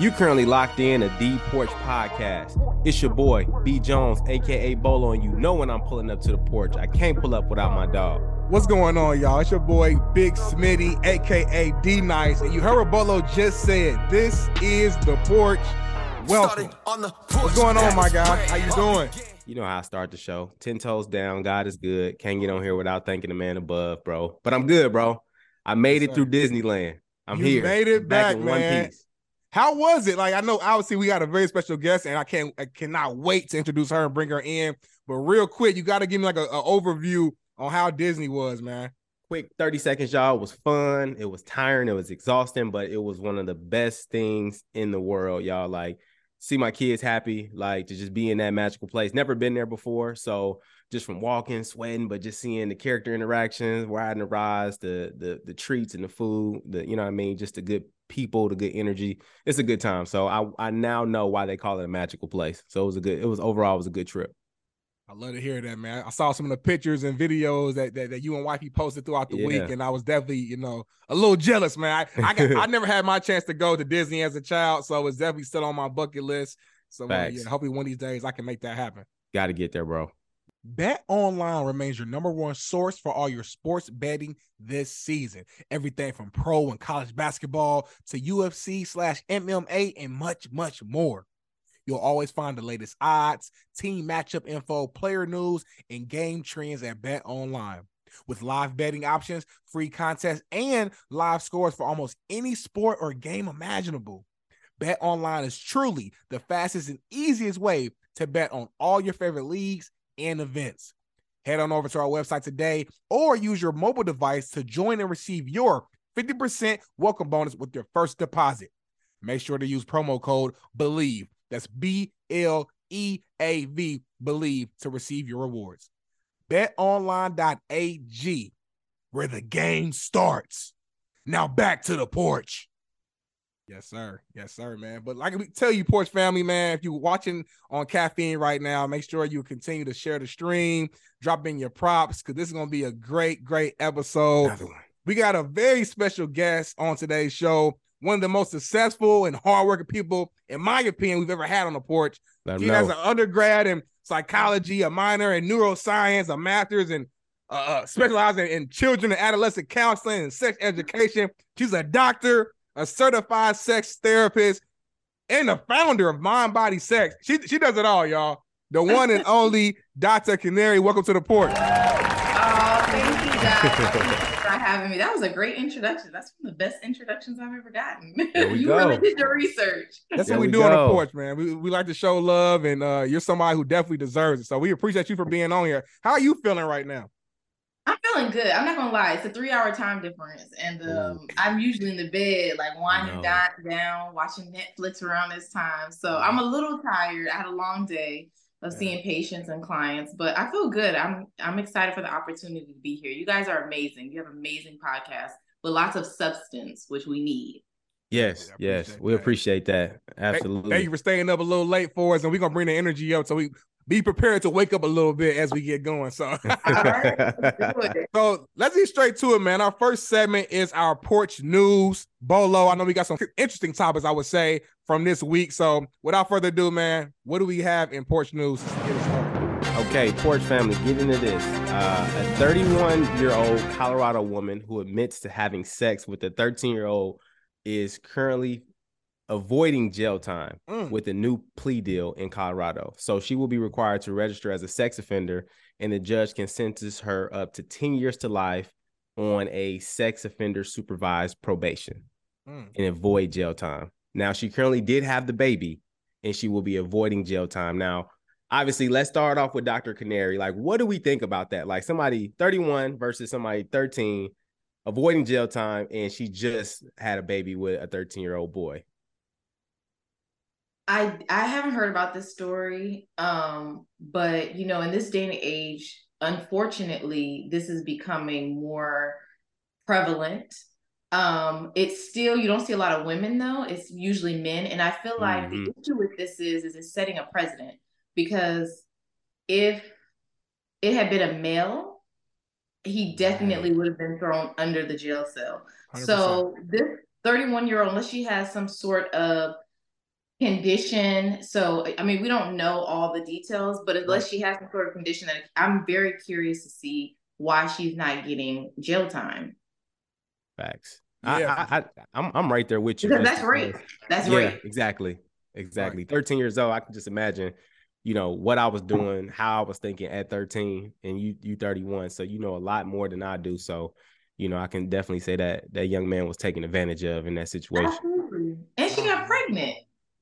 You currently locked in a D Porch podcast. It's your boy, B Jones, aka Bolo, and you know when I'm pulling up to the porch, I can't pull up without my dog. What's going on, y'all? It's your boy Big Smitty, aka D Nice, and you heard what Bolo just said. This is the porch. Welcome. What's going on, my guy? How you doing? You know how I start the show. Ten toes down. God is good. Can't get on here without thanking the man above, bro. But I'm good, bro. I made it through Disneyland. I'm you here. Made it back, in man. one piece. How was it? Like I know obviously we got a very special guest, and I can't I cannot wait to introduce her and bring her in. But real quick, you got to give me like a, a overview on how Disney was, man. quick 30 seconds, y'all. It was fun. It was tiring. It was exhausting, but it was one of the best things in the world, y'all. Like, see my kids happy, like to just be in that magical place. Never been there before. So just from walking, sweating, but just seeing the character interactions, riding the rides, the the the treats and the food, the you know what I mean, just the good people, the good energy. It's a good time. So I I now know why they call it a magical place. So it was a good, it was overall it was a good trip. I love to hear that, man. I saw some of the pictures and videos that that, that you and wifey posted throughout the week, and I was definitely, you know, a little jealous, man. I I, got, I never had my chance to go to Disney as a child, so it's definitely still on my bucket list. So Facts. yeah, hopefully one of these days I can make that happen. Gotta get there, bro. Bet Online remains your number one source for all your sports betting this season. Everything from pro and college basketball to UFC slash MMA and much, much more. You'll always find the latest odds, team matchup info, player news, and game trends at Bet Online. With live betting options, free contests, and live scores for almost any sport or game imaginable. Bet Online is truly the fastest and easiest way to bet on all your favorite leagues and events. Head on over to our website today or use your mobile device to join and receive your 50% welcome bonus with your first deposit. Make sure to use promo code BLEAV. That's B L E A V, BLEAV to receive your rewards. BetOnline.ag, where the game starts. Now back to the porch. Yes, sir. Yes, sir, man. But like we tell you, Porch family, man, if you're watching on caffeine right now, make sure you continue to share the stream, drop in your props, because this is gonna be a great, great episode. We got a very special guest on today's show. One of the most successful and hardworking people, in my opinion, we've ever had on the porch. Let 'em He has an undergrad in psychology, a minor in neuroscience, a master's in uh, uh, specializing in children and adolescent counseling and sex education. She's a doctor, a certified sex therapist, and the founder of Mind Body Sex. She she does it all, y'all. The one and only Dr. Canary. Welcome to the porch. Oh, thank you guys Thank for having me. That was a great introduction. That's one of the best introductions I've ever gotten. We you go. really did your research. That's There what we, we do on the porch, man. We, we like to show love, and uh, you're somebody who definitely deserves it. So we appreciate you for being on here. How are you feeling right now? I'm feeling good. I'm not gonna lie. It's a three hour time difference. And um, I'm usually in the bed, like winding No. down, down, watching Netflix around this time. So I'm a little tired. I had a long day of Yeah. seeing patients and clients, but I feel good. I'm I'm excited for the opportunity to be here. You guys are amazing. You have amazing podcasts with lots of substance, which we need. Yes, yes. appreciate We appreciate that. Absolutely. Thank you for staying up a little late for us, and we're gonna bring the energy up so we be prepared to wake up a little bit as we get going. So, All right, let's so let's get straight to it, man. Our first segment is our porch news. Bolo, I know we got some interesting topics, I would say, from this week. So, without further ado, man, what do we have in porch news? to get us started? Okay, Porch family, get into this. Uh, a 31 year old Colorado woman who admits to having sex with a 13 year old is currently avoiding jail time Mm. with a new plea deal in Colorado. So she will be required to register as a sex offender, and the judge can sentence her up to 10 years to life on a sex offender supervised probation Mm. and avoid jail time. Now, she currently did have the baby and she will be avoiding jail time. Now, obviously, let's start off with Dr. Canary. Like, what do we think about that? Like, somebody 31 versus somebody 13 avoiding jail time, and she just had a baby with a 13 year old boy. I I haven't heard about this story, um, but you know, in this day and age, unfortunately, this is becoming more prevalent. Um, it's still you don't see a lot of women though. It's usually men, and I feel like Mhm. the issue with this is is it's setting a precedent because if it had been a male, he definitely would have been thrown under the jail cell. 100%. So this 31 year old, unless she has some sort of condition, so I mean, we don't know all the details, but unless Right. she has some sort of condition, that I'm very curious to see why she's not getting jail time Facts. Yeah, I, I, I, I'm, I'm right there with you. because that's rape. because- That's yeah, rape. exactly, exactly. 13 years old. I can just imagine, you know, what I was doing, how I was thinking at 13, and you, you 31. So you know a lot more than I do. So, you know, I can definitely say that that young man was taken advantage of in that situation. Absolutely. And she got pregnant.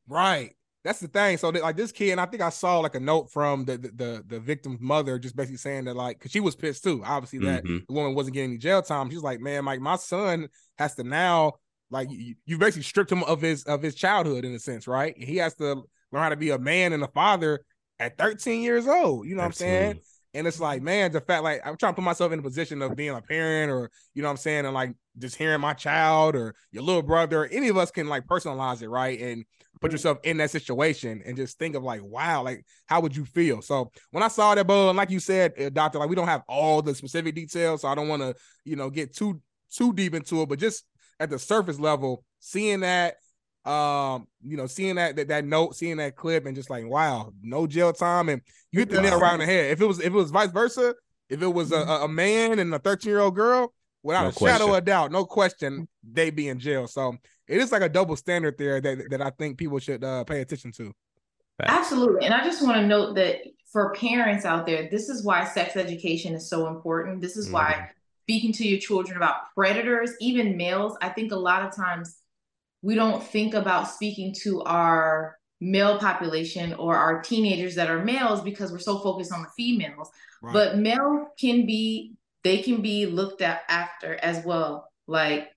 Right. That's the thing. So, like this kid, and I think I saw like a note from the the the, the victim's mother, just basically saying that like, because she was pissed too. Obviously, that Mhm. the woman wasn't getting any jail time. She's like, man, like my son has to now, like, you, you basically stripped him of his of his childhood in a sense, right? He has to learn how to be a man and a father at 13 years old. You know what I'm saying? And it's like, man, the fact like I'm trying to put myself in a position of being a parent or you know what I'm saying, and like just hearing my child or your little brother, any of us can like personalize it, right? And put yourself in that situation and just think of like, wow, like how would you feel? So when I saw that, bro, and like you said, uh, doctor, like we don't have all the specific details, so I don't want to, you know, get too too deep into it, but just at the surface level, seeing that um, you know, seeing that, that that note, seeing that clip, and just like, wow, no jail time, and you hit the nail right on the head. If it was if it was vice versa, if it was a, a man and a 13 year old girl, without No a shadow question. of doubt, no question, they be in jail. So it is like a double standard there that that I think people should uh, pay attention to. Absolutely. And I just want to note that for parents out there, this is why sex education is so important. This is why speaking to your children about predators, even males, I think a lot of times we don't think about speaking to our male population or our teenagers that are males because we're so focused on the females. Right. But males can be, they can be looked at after as well, like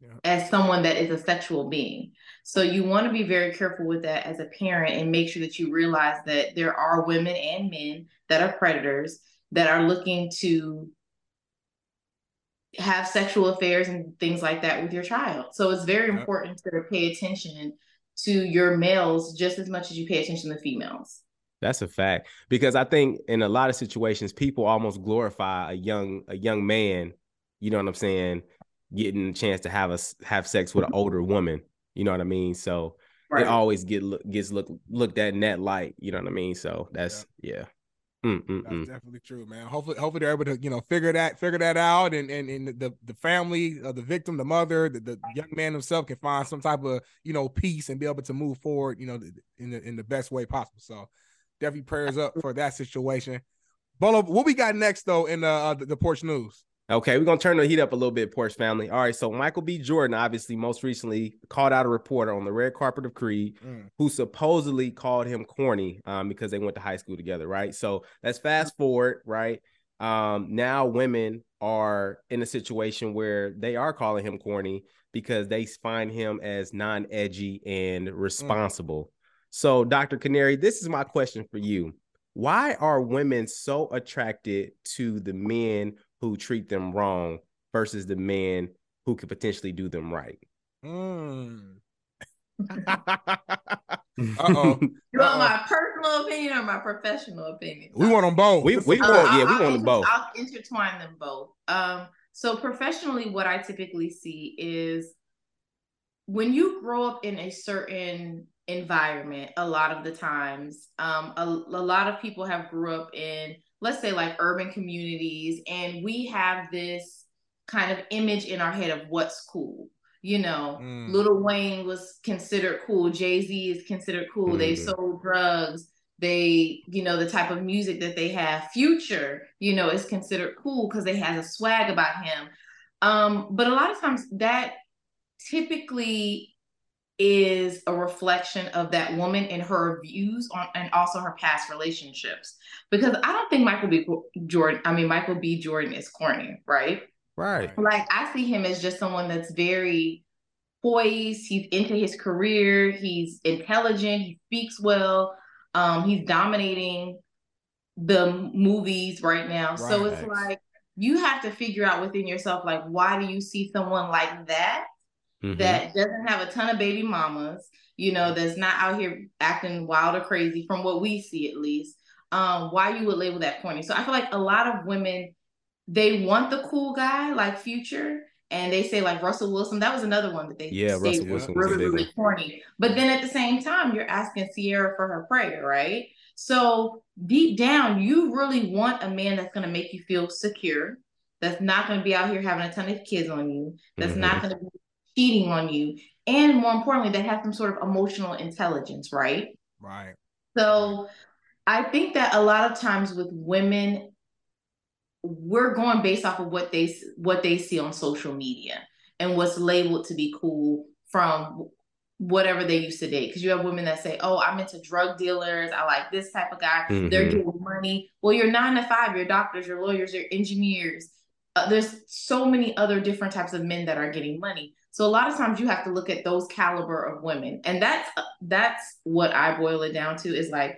Yeah. as someone that is a sexual being. So you want to be very careful with that as a parent and make sure that you realize that there are women and men that are predators that are looking to have sexual affairs and things like that with your child. So it's very Yep. important to pay attention to your males just as much as you pay attention to females. That's a fact because I think in a lot of situations people almost glorify a young a young man, you know what I'm saying, getting a chance to have us have sex with an older woman, you know what I mean? So it always get gets look looked at in that light, you know what I mean? So that's yeah. Mm, mm, That's mm. definitely true, man. Hopefully, hopefully they're able to, you know, figure that figure that out, and and, and the the family of the victim, the mother, the, the young man himself can find some type of you know peace and be able to move forward, you know, in the in the best way possible. So, definitely prayers up for that situation. Bolo, what we got next though in the uh, the, the porch news? Okay, we're gonna turn the heat up a little bit, Porch family. All right, so Michael B. Jordan obviously most recently called out a reporter on the red carpet of Creed Mm. who supposedly called him corny um, because they went to high school together, right? So let's fast forward, right? Um, now women are in a situation where they are calling him corny because they find him as non-edgy and responsible. So, Dr. Canary, this is my question for you. Why are women so attracted to the men who treat them wrong versus the men who could potentially do them right? Mm. Uh-oh. You want my personal opinion or my professional opinion? we want them both. We- we Uh, want- I'll- yeah, we I'll want them both. I'll intertwine them both. Um, so professionally, what I typically see is when you grow up in a certain environment, a lot of the times, um, a, a lot of people have grew up in, let's say, like urban communities, and we have this kind of image in our head of what's cool. You know, Mm. Lil Wayne was considered cool. Jay Z is considered cool. They Mhm. sold drugs. They, you know, the type of music that they have. Future, you know, is considered cool because they has a swag about him. Um, but a lot of times that typically is a reflection of that woman and her views on and also her past relationships. Because I don't think Michael B. Jordan, I mean Michael B. Jordan is corny, right? Right. Like I see him as just someone that's very poised. He's into his career. He's intelligent. He speaks well. Um, he's dominating the movies right now. So it's like you have to figure out within yourself, like, why do you see someone like that Mhm. that doesn't have a ton of baby mamas, you know, that's not out here acting wild or crazy from what we see at least. Um, why you would label that corny. So I feel like a lot of women, they want the cool guy like future. And they say like Russell Wilson, that was another one that they Yeah, Russell. Wilson was really, really corny. But then at the same time, you're asking Ciara for her prayer, right? So deep down, you really want a man that's going to make you feel secure, that's not going to be out here having a ton of kids on you, that's Mm-hmm. not going to be cheating on you, and more importantly, they have some sort of emotional intelligence, right? Right. So I think that a lot of times with women, we're going based off of what they what they see on social media and what's labeled to be cool from whatever they used to date. Because you have women that say, "Oh, I'm into drug dealers. I like this type of guy. They're Mhm. getting money." Well, you're nine to five. You're doctors. You're lawyers. You're engineers. Uh, there's so many other different types of men that are getting money. So a lot of times you have to look at those caliber of women, and that's that's what I boil it down to is like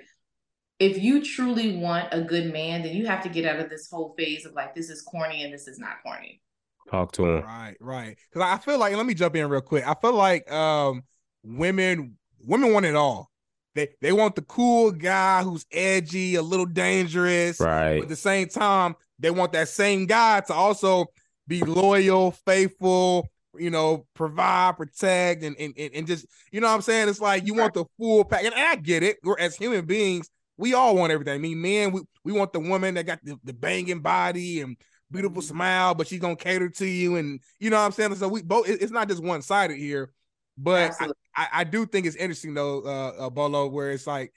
if you truly want a good man, then you have to get out of this whole phase of like this is corny and this is not corny. Talk to him. Right, right. Because I feel like, let me jump in real quick. I feel like um women women want it all. They they want the cool guy who's edgy, a little dangerous, Right. but at the same time, they want that same guy to also be loyal, faithful, you know, provide, protect, and and, and, just you know what I'm saying? It's like you want the full pack. And I get it. We're as human beings, we all want everything. I mean, men, we, we want the woman that got the, the banging body and beautiful smile, but she's gonna cater to you, and you know what I'm saying. So we both. it- It's not just one sided here, but I, I, I do think it's interesting though, uh, uh, Bolo, where it's like,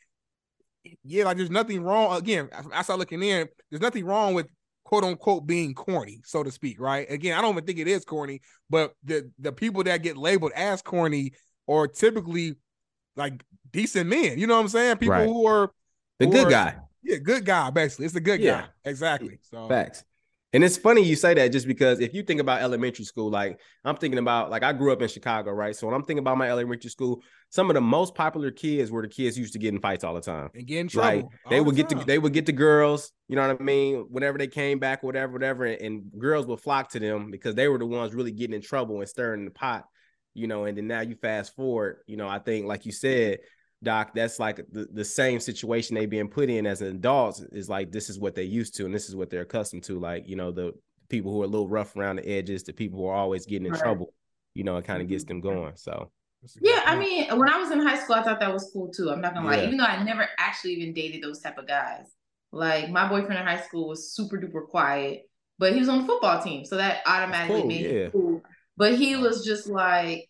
yeah, like there's nothing wrong. Again, I, I start looking in. There's nothing wrong with quote unquote being corny, so to speak, right? Again, I don't even think it is corny, but the the people that get labeled as corny are typically like decent men. You know what I'm saying? People Right. who are The who good are- guy. Yeah, good guy. Basically, it's the good Yeah. guy. Exactly. So Facts. And it's funny you say that just because if you think about elementary school, like I'm thinking about, like I grew up in Chicago, right? So when I'm thinking about my elementary school, some of the most popular kids were the kids used to get in fights all the time. and get in Like trouble. they all would get the time. they would get the girls, you know what I mean? Whenever they came back, whatever, whatever, and, and girls would flock to them because they were the ones really getting in trouble and stirring the pot, you know. And then now you fast forward, you know, I think like you said, Doc, that's like the, the same situation they being put in as adults is like this is what they used to and this is what they're accustomed to. Like, you know, the people who are a little rough around the edges, the people who are always getting in Right. trouble, you know, it kind of gets mm-hmm. them going. So That's a Yeah, I mean, when I was in high school, I thought that was cool too. I'm not gonna lie, Yeah. even though I never actually even dated those type of guys. Like my boyfriend in high school was super duper quiet, but he was on the football team, so that automatically cool, made yeah. him cool. But he was just like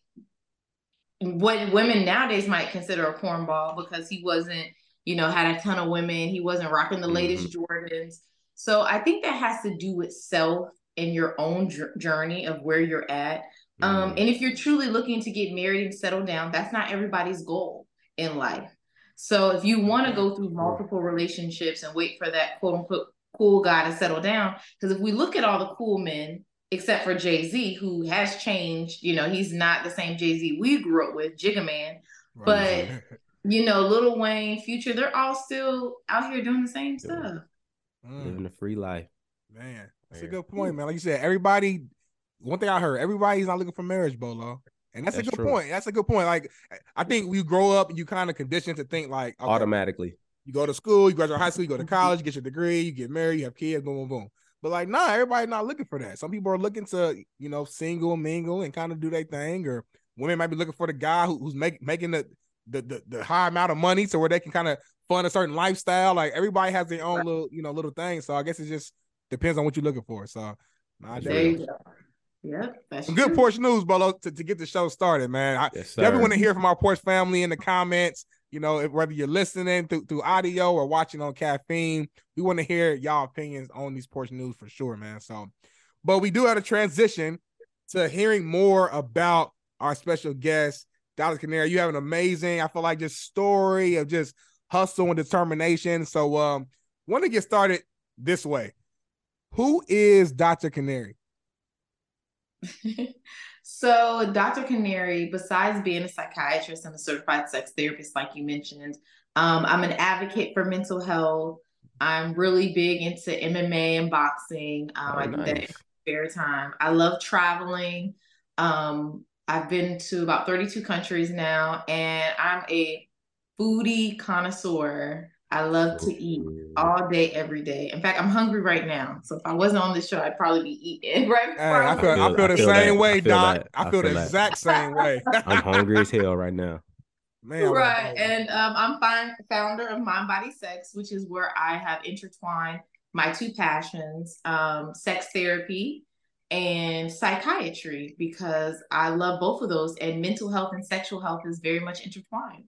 what women nowadays might consider a cornball because he wasn't, you know, had a ton of women. He wasn't rocking the latest Jordans. So I think that has to do with self and your own jour- journey of where you're at. Um, mm, and if you're truly looking to get married and settle down, that's not everybody's goal in life. So if you want to go through multiple relationships and wait for that quote unquote cool guy to settle down, because if we look at all the cool men, except for Jay Z, who has changed, you know, he's not the same Jay Z we grew up with, Jigga Man. Right. You know, Lil Wayne, Future, they're all still out here doing the same Yeah. stuff. Mm. living a free life. Man, that's a good point, man. Like you said, everybody. One thing I heard, everybody's not looking for marriage, Bolo, and that's, That's a good true. point. That's a good point. Like, I think we grow up and you kind of conditioned to think like, okay, Automatically. you go to school, you graduate high school, you go to college, you get your degree, you get married, you have kids, boom, boom, boom. But like, nah, everybody's not looking for that. Some people are looking to, you know, single, mingle, and kind of do their thing, or women might be looking for the guy who, who's make, making the, the the the high amount of money, so where they can kind of fund a certain lifestyle. Like everybody has their own little, you know, little thing. So I guess it just depends on what you're looking for. So, nah, I There There you go. Yep, that's some good true. porch news, Bolo, to, to get the show started, man. I, Yes, Definitely want to hear from our Porch family in the comments. You know, whether you're listening through, through audio or watching on caffeine, we want to hear y'all opinions on these Porch news for sure, man. So, but we do have a transition to hearing more about our special guest, Dallas Canary. You have an amazing, I feel like, just story of just hustle and determination. So, um, want to get started this way. Who is Dr. Canary? so, Dr. Canary, besides being a psychiatrist and a certified sex therapist, like you mentioned, um, I'm an advocate for mental health. I'm really big into MMA and boxing. Um, Oh, I do that in spare time. I love traveling. Um, I've been to about 32 countries now, and I'm a foodie connoisseur. I love to eat all day, every day. In fact, I'm hungry right now. So if I wasn't on this show, I'd probably be eating right Hey, I feel, I feel- feel, I the feel same that. way, I feel Doc. that. I I feel the that. exact same way. I'm hungry as hell right now. Man, right. And um, I'm fin- founder of Mind Body Sex, which is where I have intertwined my two passions, um, sex therapy and psychiatry, because I love both of those. And mental health and sexual health is very much intertwined.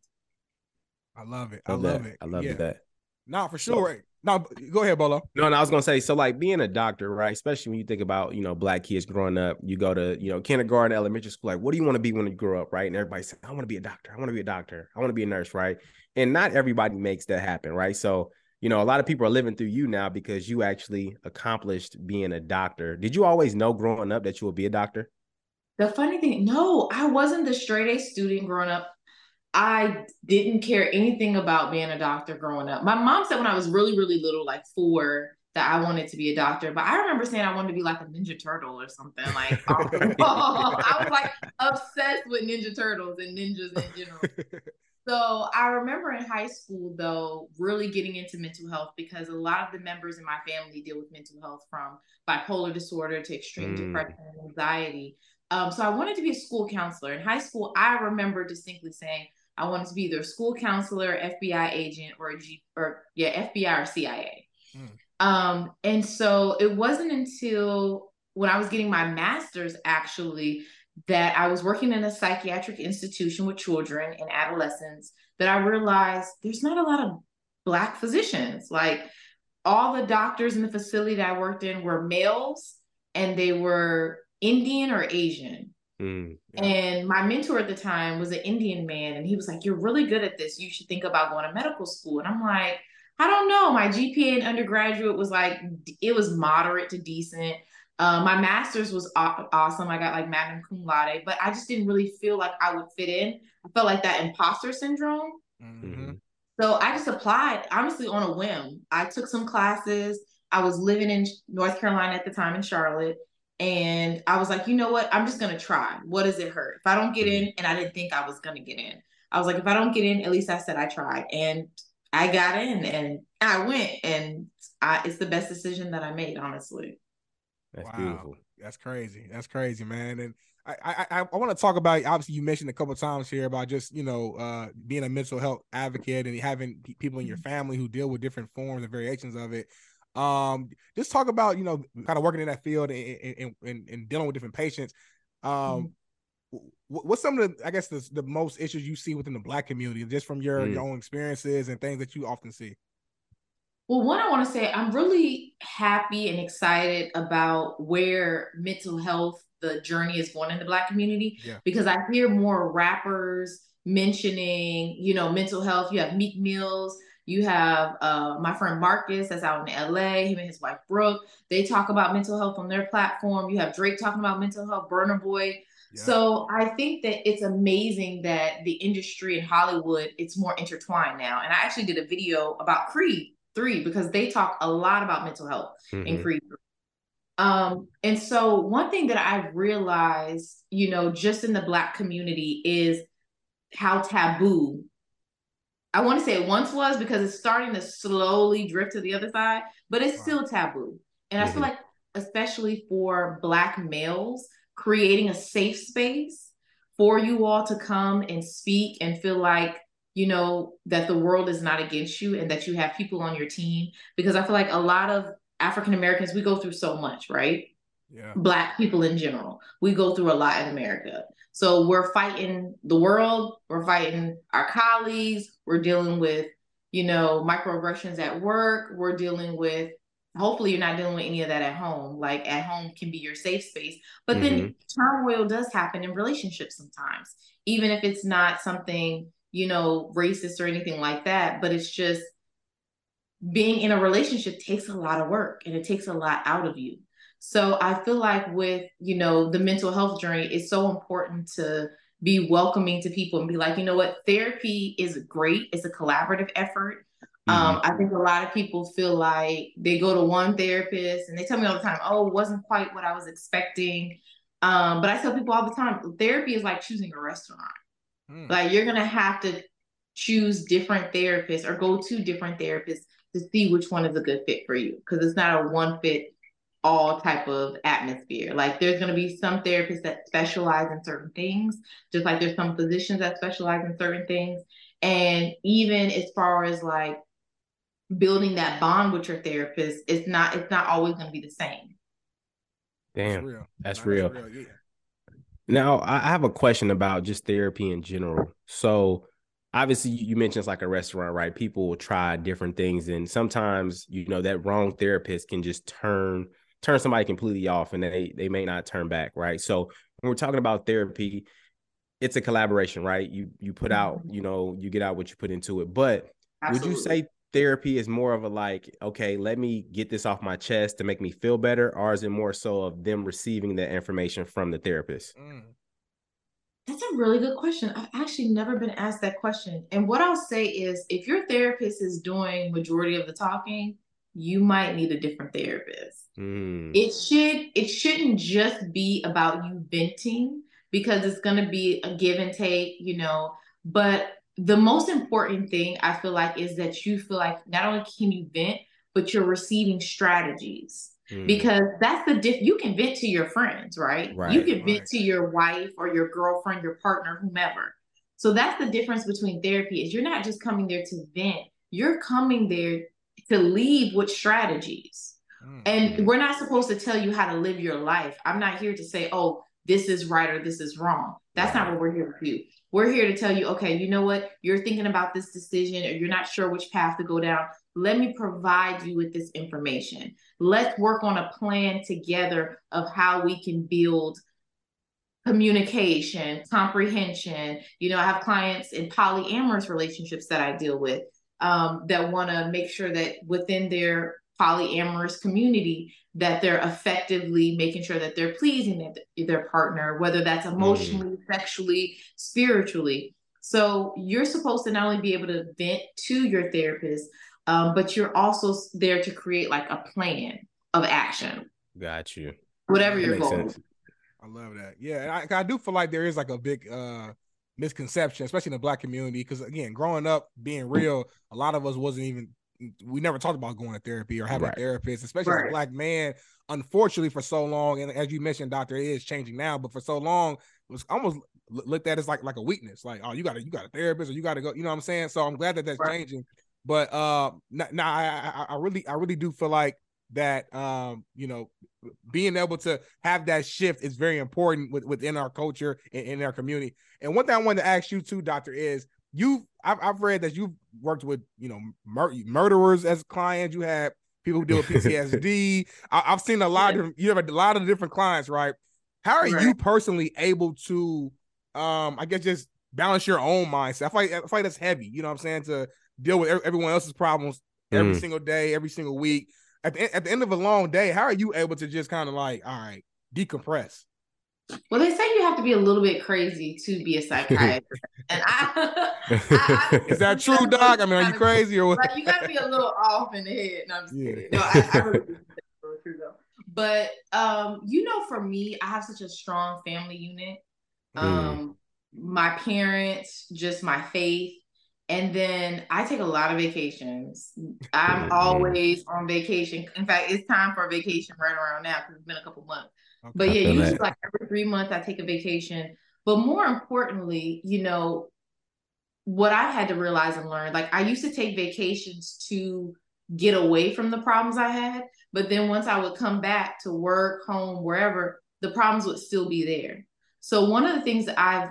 I love it. I Love love that. it. I love yeah. that. Nah, for So- sure. No, go ahead, Bolo. No, no, I was gonna say, so like being a doctor, right? Especially when you think about, you know, black kids growing up, you go to, you know, kindergarten, elementary school, like, what do you want to be when you grow up, right? And everybody says, I want to be a doctor, I want to be a doctor, I want to be a nurse, right? And not everybody makes that happen, right? So, you know, a lot of people are living through you now because you actually accomplished being a doctor. Did you always know growing up that you would be a doctor? The funny thing, no, I wasn't the straight A student growing up. I didn't care anything about being a doctor growing up. My mom said when I was really, really little, like four, that I wanted to be a doctor. But I remember saying I wanted to be like a Ninja Turtle or something. Like off the wall. I was like obsessed with Ninja Turtles and ninjas in general. So I remember in high school though, really getting into mental health because a lot of the members in my family deal with mental health from bipolar disorder to extreme Mm. depression and anxiety. Um, so I wanted to be a school counselor. In high school, I remember distinctly saying I wanted to be either a school counselor, FBI agent, or a G or yeah, FBI or CIA. Mm. Um, and so it wasn't until when I was getting my master's actually that I was working in a psychiatric institution with children and adolescents that I realized there's not a lot of black physicians. Like all the doctors in the facility that I worked in were males and they were Indian or Asian. Mm. Yeah. And my mentor at the time was an Indian man, and he was like, You're really good at this. You should think about going to medical school. And I'm like, I don't know. My GPA in undergraduate was like, it was moderate to decent. Uh, my master's was aw- awesome. I got like magna cum laude, but I just didn't really feel like I would fit in. I felt like that imposter syndrome. Mhm. So I just applied honestly on a whim. I took some classes. I was living in North Carolina at the time in Charlotte. And I was like, you know what? I'm just going to try. What does it hurt? If I don't get in, and I didn't think I was going to get in, I was like, if I don't get in, at least I said I tried. And I got in and I went. And I, it's the best decision that I made, honestly. That's Wow. beautiful. That's crazy. That's crazy, man. And I I I, I want to talk about obviously you mentioned a couple of times here about just you know uh being a mental health advocate and having people in your family who deal with different forms and variations of it. Um, just talk about you know kind of working in that field and and, and, and dealing with different patients. Um, wh- what's some of the I guess the the most issues you see within the black community just from your Mm. your own experiences and things that you often see. Well, one, I want to say I'm really happy and excited about where mental health, the journey is going in the Black community, Yeah. because I hear more rappers mentioning, you know, mental health. You have Meek Mills, you have uh, my friend Marcus that's out in LA, him and his wife Brooke. They talk about mental health on their platform. You have Drake talking about mental health, Burna Boy. Yeah. So I think that it's amazing that the industry in Hollywood it's more intertwined now. And I actually did a video about Creed 3 because they talk a lot about mental health in Mhm. Creed 3. Um, and so one thing that I've realized, you know, just in the black community is how taboo I want to say it once was because it's starting to slowly drift to the other side, but it's Wow. still taboo. And I feel Mhm. like, especially for Black males, creating a safe space for you all to come and speak and feel like, you know, that the world is not against you and that you have people on your team. Because I feel like a lot of African Americans, we go through so much, right? Yeah. black people in general we go through a lot in america so we're fighting the world we're fighting our colleagues we're dealing with you know microaggressions at work we're dealing with hopefully you're not dealing with any of that at home. Like at home can be your safe space. But then mm-hmm. turmoil does happen in relationships sometimes even if it's not something you know racist or anything like that. But it's just being in a relationship takes a lot of work and it takes a lot out of you so I feel like with, you know, the mental health journey, it's so important to be welcoming to people and be like, you know what, therapy is great. It's a collaborative effort. Um, I think a lot of people feel like they go to one therapist and they tell me all the time, "Oh, it wasn't quite what I was expecting." Um, but I tell people all the time, therapy is like choosing a restaurant. Mm. Like you're gonna have to choose different therapists or go to different therapists to see which one is a good fit for you because it's not a one fit all type of atmosphere. Like there's going to be some therapists that specialize in certain things, just like there's some physicians that specialize in certain things. And even as far as like building that bond with your therapist, it's not it's not always going to be the same. Damn, that's real. That's real. real yeah. Now I have a question about just therapy in general. So obviously you mentioned it's like a restaurant, right? People will try different things, and sometimes you know that wrong therapist can just turn turn somebody completely off, and they they may not turn back, right? So when we're talking about therapy, it's a collaboration, right? You you put out, mm-hmm. you know, you get out what you put into it. But Absolutely. would you say therapy is more of a like, okay, let me get this off my chest to make me feel better, or is it more so of them receiving that information from the therapist? Mm. That's a really good question. I've actually never been asked that question. And what I'll say is if your therapist is doing majority of the talking, you might need a different therapist. Mm. It should it shouldn't just be about you venting because it's going to be a give and take, you know, but the most important thing I feel like is that you feel like not only can you vent, but you're receiving strategies. Mm. Because that's the diff you can vent to your friends, right? right you can vent right. to your wife or your girlfriend, your partner, whomever. So that's the difference between therapy is you're not just coming there to vent, you're coming there to leave with strategies. Mm. And we're not supposed to tell you how to live your life. I'm not here to say, oh, this is right or this is wrong. That's not what we're here to do. We're here to tell you, okay, you know what? You're thinking about this decision or you're not sure which path to go down. Let me provide you with this information. Let's work on a plan together of how we can build communication, comprehension. You know, I have clients in polyamorous relationships that I deal with um, that want to make sure that within their polyamorous community that they're effectively making sure that they're pleasing their, their partner whether that's mm. emotionally mm. sexually spiritually. So you're supposed to not only be able to vent to your therapist um, but you're also there to create like a plan of action. Got you. Whatever that your goal i love that. Yeah I, I do feel like there is like a big uh misconception, especially in the black community. Because again, growing up, being real, a lot of us wasn't even we never talked about going to therapy or having right. a therapist, especially right. as a black man. Unfortunately, for so long, and as you mentioned, doctor is changing now, but for so long, it was almost looked at as like like a weakness. Like, oh, you got to you got a therapist, or you got to go. You know what I'm saying? So I'm glad that that's right. changing. But uh, now nah, I, I I really I really do feel like that um you know being able to have that shift is very important with, within our culture and in our community. And one thing i wanted to ask you too doctor is you I've, I've read that you've worked with you know mur- murderers as clients. You have people who deal with ptsd I, have seen a lot of you have a lot of different clients right? How are right. you personally able to um i guess just balance your own mindset? I like, I that's heavy you know what i'm saying to deal with everyone else's problems every mm. single day every single week at the, at the end of a long day, how are you able to just kind of like, all right, decompress? Well, they say you have to be a little bit crazy to be a psychiatrist, and I, I, I is that true, Doc? I mean, are you crazy or what? Like, you got to be a little off in the head. No, I'm just yeah. kidding. No, I, I really true though. But um, you know, for me, I have such a strong family unit. Mm. Um, mm. my parents, just my faith, and then I take a lot of vacations. I'm always on vacation. In fact, it's time for a vacation right around now because it's been a couple months. Okay. But yeah, usually that. like every three months I take a vacation. But more importantly, you know, what I had to realize and learn, like I used to take vacations to get away from the problems I had. But then once I would come back to work, home, wherever, the problems would still be there. So one of the things that I've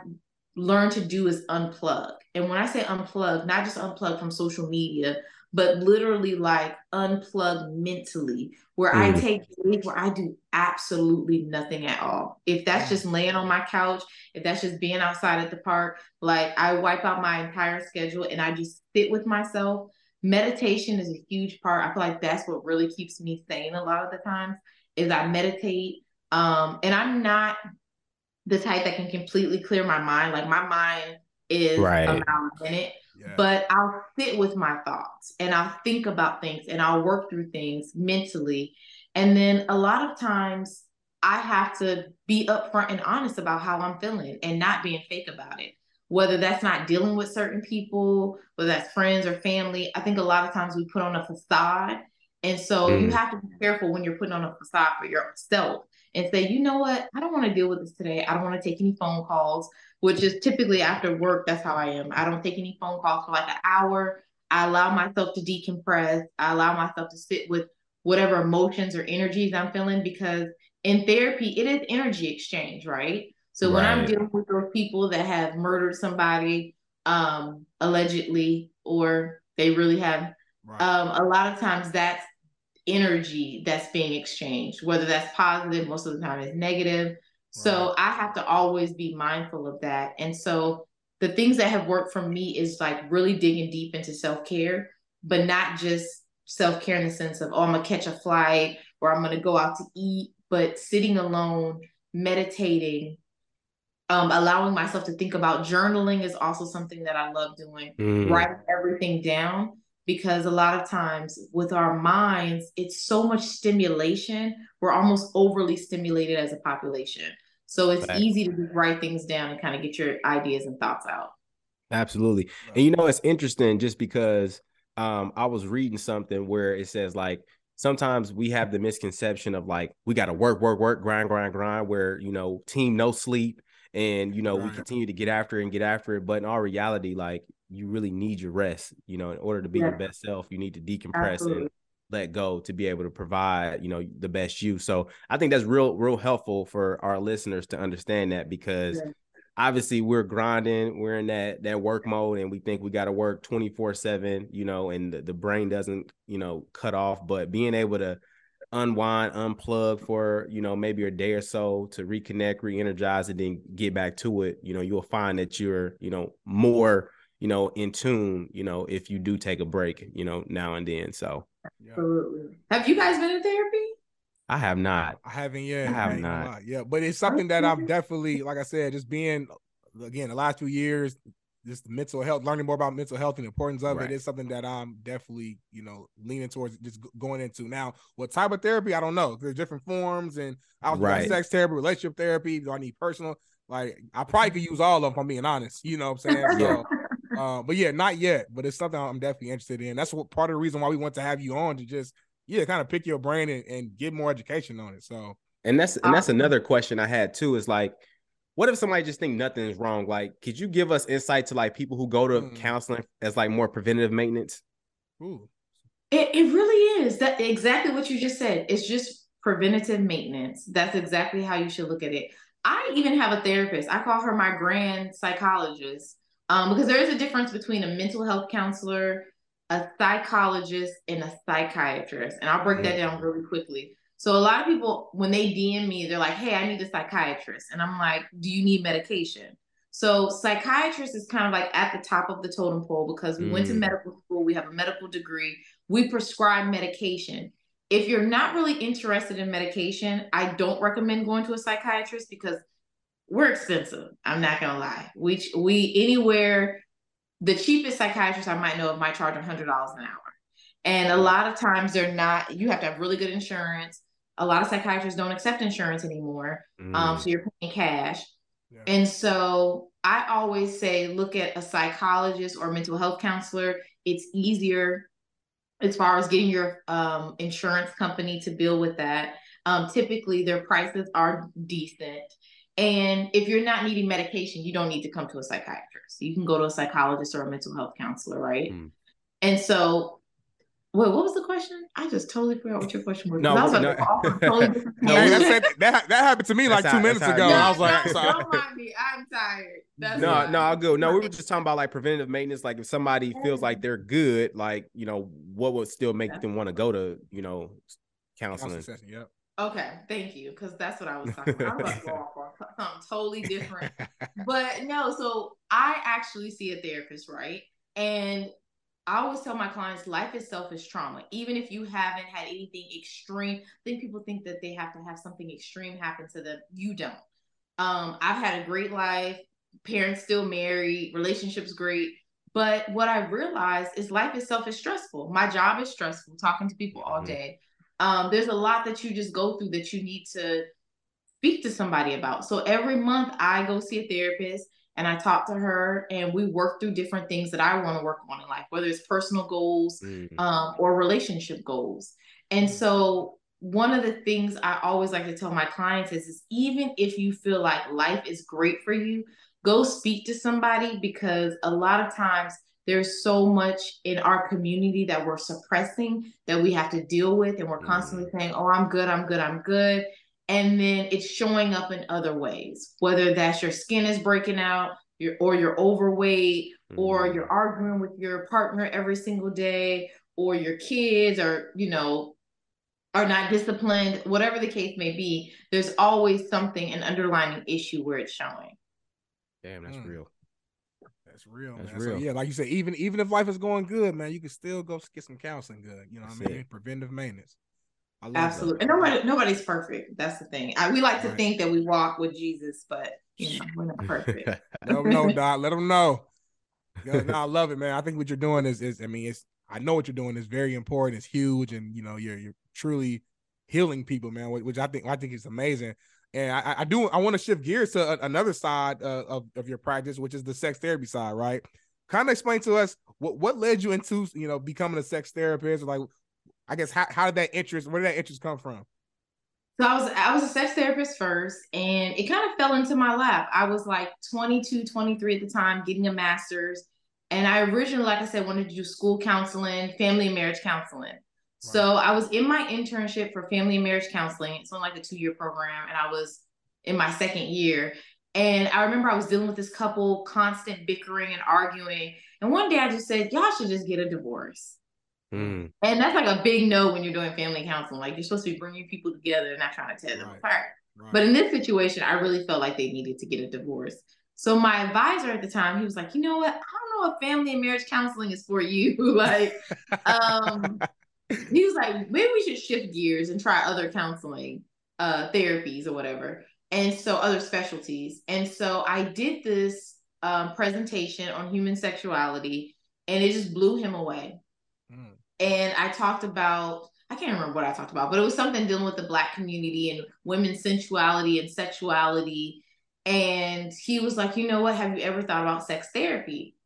learned to do is unplug. And when I say unplug, not just unplug from social media, but literally like unplug mentally, where mm. I take where I do absolutely nothing at all. If that's just laying on my couch, if that's just being outside at the park, like I wipe out my entire schedule and I just sit with myself. Meditation is a huge part. I feel like that's what really keeps me sane a lot of the times is I meditate. Um, and I'm not the type that can completely clear my mind. Like my mind is right. about a minute. Yeah. But I'll sit with my thoughts and I'll think about things and I'll work through things mentally. And then a lot of times I have to be upfront and honest about how I'm feeling and not being fake about it. Whether that's not dealing with certain people, whether that's friends or family, I think a lot of times we put on a facade. And so mm. you have to be careful when you're putting on a facade for yourself and say, you know what, I don't want to deal with this today. I don't want to take any phone calls, which is typically after work. That's how I am. I don't take any phone calls for like an hour. I allow myself to decompress. I allow myself to sit with whatever emotions or energies I'm feeling because in therapy, it is energy exchange, right? So when I'm dealing with those people that have murdered somebody um, allegedly, or they really have, right. um, a lot of times that's energy that's being exchanged, whether that's positive, most of the time is negative. Right. So I have to always be mindful of that. And so the things that have worked for me is like really digging deep into self care, but not just self care in the sense of, oh, I'm gonna catch a flight or I'm gonna go out to eat but sitting alone, meditating, um, allowing myself to think about journaling is also something that I love doing. Mm. Writing everything down because a lot of times with our minds, it's so much stimulation. We're almost overly stimulated as a population. So it's right. easy to write things down and kind of get your ideas and thoughts out. Absolutely. And you know, it's interesting just because um, I was reading something where it says like sometimes we have the misconception of like we got to work, work, work, grind, grind, grind. Where you know, team no sleep, and you know right. we continue to get after it and get after it. But in all reality, like you really need your rest. You know, in order to be yeah. your best self, you need to decompress Absolutely. and let go to be able to provide you know the best you. So I think that's real, real helpful for our listeners to understand that because. Yeah obviously we're grinding we're in that that work mode and we think we got to work 24 7 you know and the, the brain doesn't you know cut off but being able to unwind unplug for you know maybe a day or so to reconnect re-energize and then get back to it you know you'll find that you're you know more you know in tune you know if you do take a break you know now and then so absolutely have you guys been in therapy I have not. I haven't yet. I have not. Yeah, but it's something that I'm definitely, like I said, just being again the last few years, just mental health, learning more about mental health and the importance of right. it is something that I'm definitely, you know, leaning towards just going into. Now, what type of therapy? I don't know. There's different forms, and I was right. sex therapy, relationship therapy. Do I need personal? Like, I probably could use all of them. If I'm being honest. You know what I'm saying? So, uh, but yeah, not yet. But it's something I'm definitely interested in. That's what part of the reason why we want to have you on to just yeah, kind of pick your brain and, and get more education on it. So and that's and that's another question I had too is like, what if somebody just think nothing is wrong? Like, could you give us insight to like people who go to mm. counseling as like more preventative maintenance? Ooh. It, it really is that exactly what you just said. It's just preventative maintenance. That's exactly how you should look at it. I even have a therapist. I call her my grand psychologist um, because there is a difference between a mental health counselor a psychologist and a psychiatrist. And I'll break that down really quickly. So a lot of people, when they DM me, they're like, hey, I need a psychiatrist. And I'm like, do you need medication? So psychiatrist is kind of like at the top of the totem pole because we mm. went to mm. medical school, we have a medical degree, we prescribe medication. If you're not really interested in medication, I don't recommend going to a psychiatrist because we're expensive. I'm not gonna lie. We we anywhere the cheapest psychiatrist I might know of might charge $100 an hour. And a lot of times they're not, you have to have really good insurance. A lot of psychiatrists don't accept insurance anymore. Um, mm. Um, so you're paying cash. Yeah. And so I always say look at a psychologist or mental health counselor. It's easier as far as getting your um, insurance company to bill with that. Um, typically, their prices are decent. And if you're not needing medication, you don't need to come to a psychiatrist. You can go to a psychologist or a mental health counselor, right? Mm. And so, wait, what was the question? I just totally forgot what your question was. No, was no, totally no that, that, that, happened to me like two minutes ago. I was like, no, don't mind me. I'm tired. That's no, why. no, I'll go. No, we were just talking about like preventative maintenance. Like if somebody feels like they're good, like you know, what would still make them want to go to you know counseling? Counseling session, yep. Okay, thank you, because that's what I was talking about. I was going for something totally different. but no, so I actually see a therapist, right? And I always tell my clients life itself is trauma. Even if you haven't had anything extreme, I think people think that they have to have something extreme happen to them. You don't. Um, I've had a great life, parents still married, relationships great, But what I realized is life itself is stressful. My job is stressful, talking to people all Mhm. day. Um, there's a lot that you just go through that you need to speak to somebody about. So every month I go see a therapist and I talk to her and we work through different things that I want to work on in life, whether it's personal goals Mm. um, or relationship goals. And so one of the things I always like to tell my clients is, is even if you feel like life is great for you, go speak to somebody because a lot of times there's so much in our community that we're suppressing that we have to deal with and we're constantly saying oh i'm good i'm good i'm good and then it's showing up in other ways whether that's your skin is breaking out your, or you're overweight or Mhm. you're arguing with your partner every single day or your kids are you know are not disciplined whatever the case may be there's always something an underlying issue where it's showing Damn, that's Mm. real. That's real, That's man. real. So yeah, like you said, even even if life is going good, man, you can still go get some counseling. Good, you know what That's I mean? it. Preventive maintenance. I love Absolutely. And nobody, nobody's perfect. That's the thing. I, we like to Right. think that we walk with Jesus, but you know, we're not perfect. Let them know, Doc. Let them know. Yeah, no, I love it, man. I think what you're doing is is I mean, it's I know what you're doing is very important. It's huge, and you know, you're you're truly healing people, man. Which I think I think is amazing. And I, I- do I want to shift gears to a- another side uh, of of your practice, which is the sex therapy side, right? Kind of explain to us what what led you into you know becoming a sex therapist, like I guess how how did that interest where did that interest come from? So I was I was a sex therapist first and it kind of fell into my lap. I was like 22, 23 at the time, getting a master's. And I originally, like I said, wanted to do school counseling, family and marriage counseling. So I was in my internship for family and marriage counseling. It's on like a two-year program, and I was in my second year. And I remember I was dealing with this couple, constant bickering and arguing. And one day I just said, Y'all should just get a divorce. Mm. And that's like a big no when you're doing family counseling. Like you're supposed to be bringing people together and not trying to tear them Right. apart. Right. But in this situation, I really felt like they needed to get a divorce. So my advisor at the time, he was like, you know what? I don't know if family and marriage counseling is for you. like, um, he was like, maybe we should shift gears and try other counseling uh therapies or whatever. And so other specialties. And so I did this um, presentation on human sexuality and it just blew him away Mm. and I talked about I can't remember what I talked about, but it was something dealing with the black community and women's sensuality and sexuality. And he was like, you know what? Have you ever thought about sex therapy?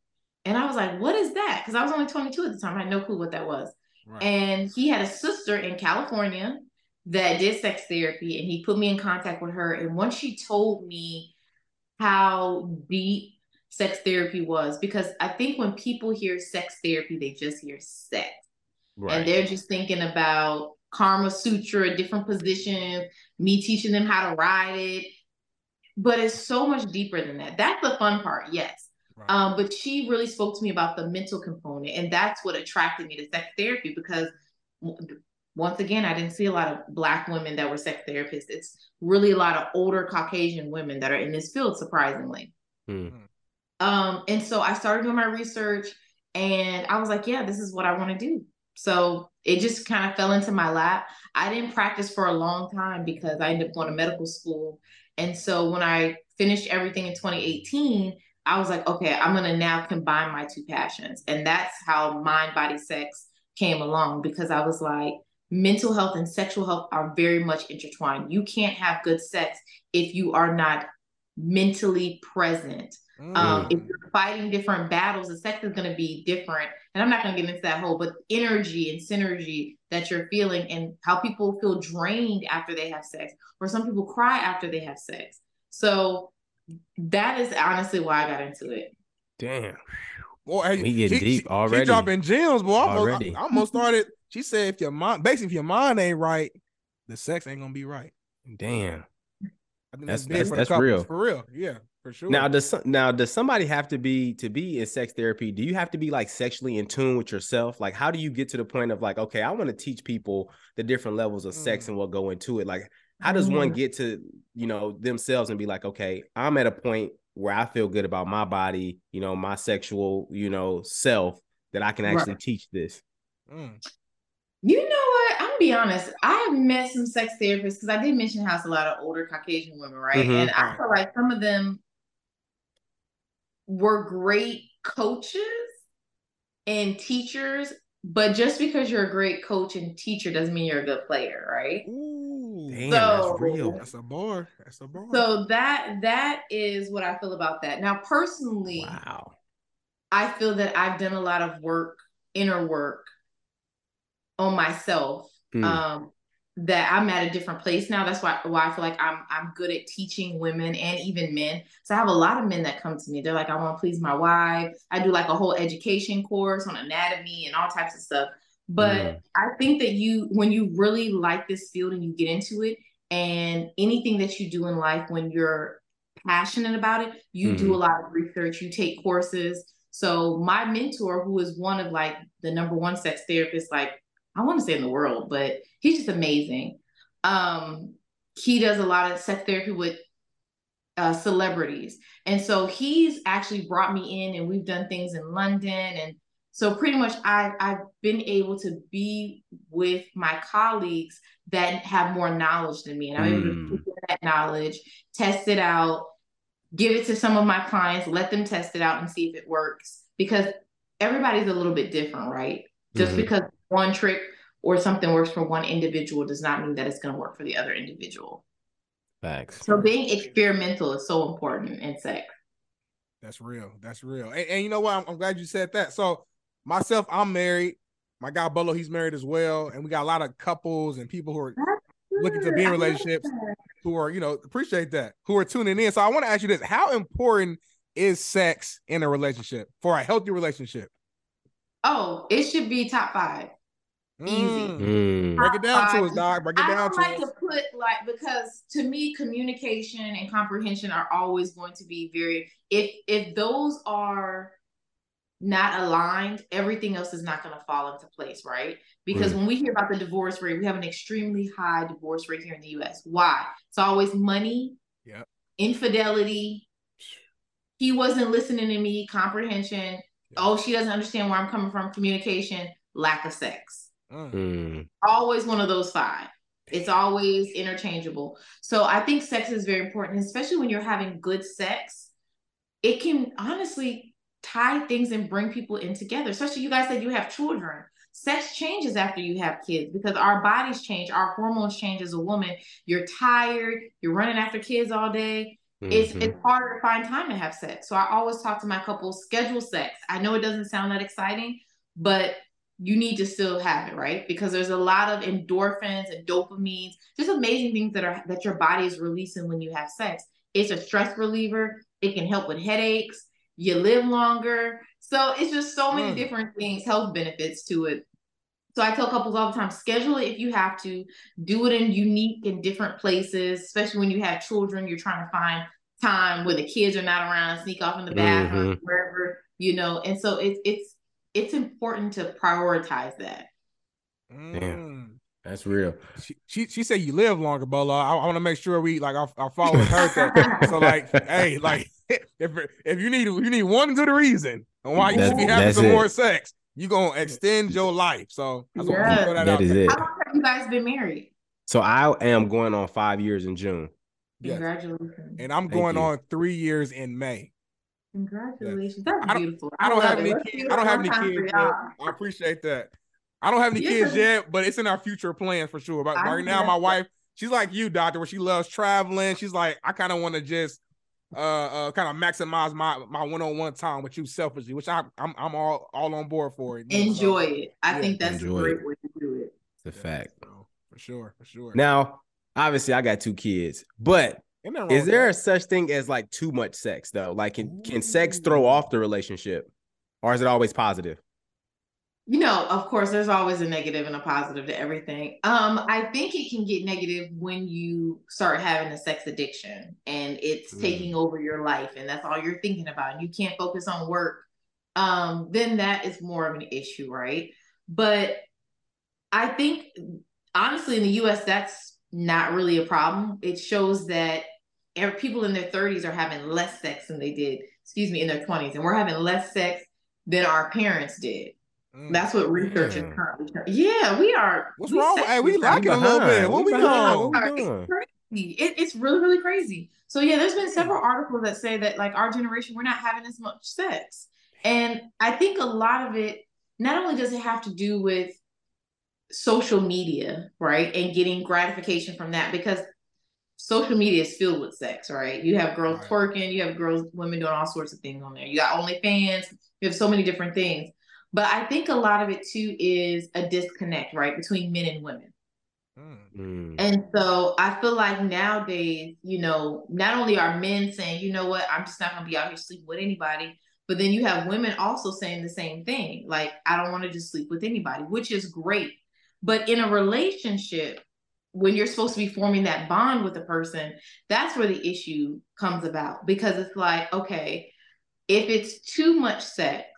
And I was like, what is that? Because I was only 22 at the time. I had no clue what that was. Right. And he had a sister in California that did sex therapy, and he put me in contact with her. And once she told me how deep sex therapy was, because I think when people hear sex therapy, they just hear sex. Right. And they're just thinking about Karma Sutra, different positions, me teaching them how to ride it. But it's so much deeper than that. That's the fun part, yes. Right. Um, but she really spoke to me about the mental component, and that's what attracted me to sex therapy because once again, I didn't see a lot of black women that were sex therapists. It's really a lot of older Caucasian women that are in this field, surprisingly. Mm. Um, and so I started doing my research and I was like, yeah, this is what I want to do. So it just kind of fell into my lap. I didn't practice for a long time because I ended up going to medical school. And so when I finished everything in 2018, I was like, okay, I'm going to now combine my two passions. And that's how mind, body, sex came along because I was like, mental health and sexual health are very much intertwined. You can't have good sex if you are not mentally present. Um, if Mm. you're fighting different battles, the sex is going to be different. And I'm not going to get into that whole, but energy and synergy that you're feeling and how people feel drained after they have sex, or some people cry after they have sex. So that is honestly why I got into it. Damn. Boy, hey, We getting she- deep she- already. She dropping gems, boy. I almost, Already. I, I almost started. She said, if your mind, basically, if your mind ain't right, the sex ain't gonna be right. Damn. I think That's- big that's- for that's couples, real. for real. Yeah, for sure. Now does now does somebody have to be to be in sex therapy? Do you have to be like sexually in tune with yourself? Like how do you get to the point of like okay, I want to teach people the different levels of sex Mm. and what go into it? Like how does one Mhm. get to you know themselves and be like okay, I'm at a point where I feel good about my body, you know, my sexual, you know, self that I can Right. actually teach this. Mm. You know what? I'm gonna be honest. I have met some sex therapists because I did mention how it's a lot of older Caucasian women, right? Mhm. And I feel like some of them were great coaches, and teachers, but just because you're a great coach and teacher doesn't mean you're a good player, right? Ooh, Damn, So- that's real. that's a bar. That's a bar. So that that is what I feel about that. Now, personally, Wow. I feel that I've done a lot of work, inner work on myself. Mm. Um, that I'm at a different place now. That's why why I feel like I'm I'm good at teaching women and even men. So I have a lot of men that come to me. They're like, I want to please my wife. I do like a whole education course on anatomy and all types of stuff. But Mm. I think that you when you really like this field and you get into it, and anything that you do in life when you're passionate about it, you do a lot of research, you take courses. So my mentor, who is one of like the number one sex therapist, like I want to say in the world, but he's just amazing. Um, he does a lot of sex therapy with uh, celebrities, and so he's actually brought me in, and we've done things in London, and so pretty much I I've been able to be with my colleagues that have more knowledge than me, and I'm able Mm. to take that knowledge, test it out, give it to some of my clients, let them test it out and see if it works. Because everybody's a little bit different, right? Just Mhm. because one trick or something works for one individual does not mean that it's going to work for the other individual. Thanks. So being experimental is so important in sex. That's real. That's real. And, and you know what? I'm, I'm glad you said that. So myself, I'm married. My guy Bolo, he's married as well, and we got a lot of couples and people who are Looking to be in relationships. who are you know appreciate that who are tuning in. So I want to ask you this: How important is sex in a relationship for a healthy relationship? Oh, it should be top five. Easy. Mm. Mm. Break it down to us, dog. Break it I down don't to like us. to put like because to me communication and comprehension are always going to be very if if those are not aligned, everything else is not going to fall into place, right? Because Mm. when we hear about the divorce rate, we have an extremely high divorce rate here in the US. Why? It's always money, Yep. infidelity. He wasn't listening to me, comprehension. Oh, she doesn't understand where I'm coming from, communication, lack of sex Mm. Mm. always one of those five. It's always interchangeable. So I think sex is very important, especially when you're having good sex. It can honestly tie things and bring people in together. Especially you guys said you have children. Sex changes after you have kids because our bodies change, our hormones change as a woman. You're tired, you're running after kids all day. It's Mhm. it's harder to find time to have sex. So I always talk to my couples, schedule sex. I know it doesn't sound that exciting, but you need to still have it, right? Because there's a lot of endorphins and dopamines, just amazing things that are that your body is releasing when you have sex. It's a stress reliever. It can help with headaches. You live longer. So it's just so many Mm. different things, health benefits to it. So I tell couples all the time, schedule it if you have to. Do it in unique and different places, especially when you have children. You're trying to find time where the kids are not around, sneak off in the bathroom, wherever you know. And so it's it's it's important to prioritize that. Mm. That's real. She, she she said you live longer, Bolo. I, I want to make sure we like I, our followers heard that. so like, hey, like if if you need you need one good reason on why you should be having some it. more sex, you gonna extend your life. So I just want to Yes. throw that, That out is there. it. How long have you guys been married? So I am going on five years in June. Yes. Congratulations. And I'm Thank going you. on three years in May. Congratulations. That's I don't- beautiful. I don't have any kids. I don't have any kids I appreciate that. I don't have any Yeah. kids yet, but it's in our future plans for sure. But right now, my wife, she's like you, doctor, where she loves traveling. She's like, I kind of want to just uh uh kind of maximize my my one-on-one time with you selfishly, which I I'm I'm all all on board for it. you know, so- Enjoy it. I Yeah. think that's Enjoy a it. great way to do it. It's a Yeah, fact. so, for sure, for sure. Now, obviously, I got two kids, but Ain't nothing wrong is with there a such thing as like too much sex though? Like, can, can sex throw off the relationship, or is it always positive? You know, of course, there's always a negative and a positive to everything. Um, I think it can get negative when you start having a sex addiction and it's Mm. taking over your life and that's all you're thinking about and you can't focus on work. Um, then that is more of an issue, right? But I think honestly in the US that's not really a problem. It shows that people in their 30s are having less sex than they did, excuse me, in their 20s and we're having less sex than our parents did. Mm. That's what research is Damn. currently. showing. Yeah, we are. What's we wrong? sex Hey, we is- lacking a little bit. What We we doing? What we doing? It's crazy. It, it's really, really crazy. So yeah, there's been several articles that say that like our generation, we're not having as much sex, and I think a lot of it not only does it have to do with social media, right? And getting gratification from that because social media is filled with sex, right? You have girls Right. twerking, you have girls, women doing all sorts of things on there. You got OnlyFans, you have so many different things. But I think a lot of it too is a disconnect, right, between men and women. Mm. Mm. And so I feel like nowadays, you know, not only are men saying, you know what, I'm just not gonna be out here sleeping with anybody, but then you have women also saying the same thing. Like, I don't want to just sleep with anybody, which is great. But in a relationship, when you're supposed to be forming that bond with a person, that's where the issue comes about because it's like, okay, if it's too much sex,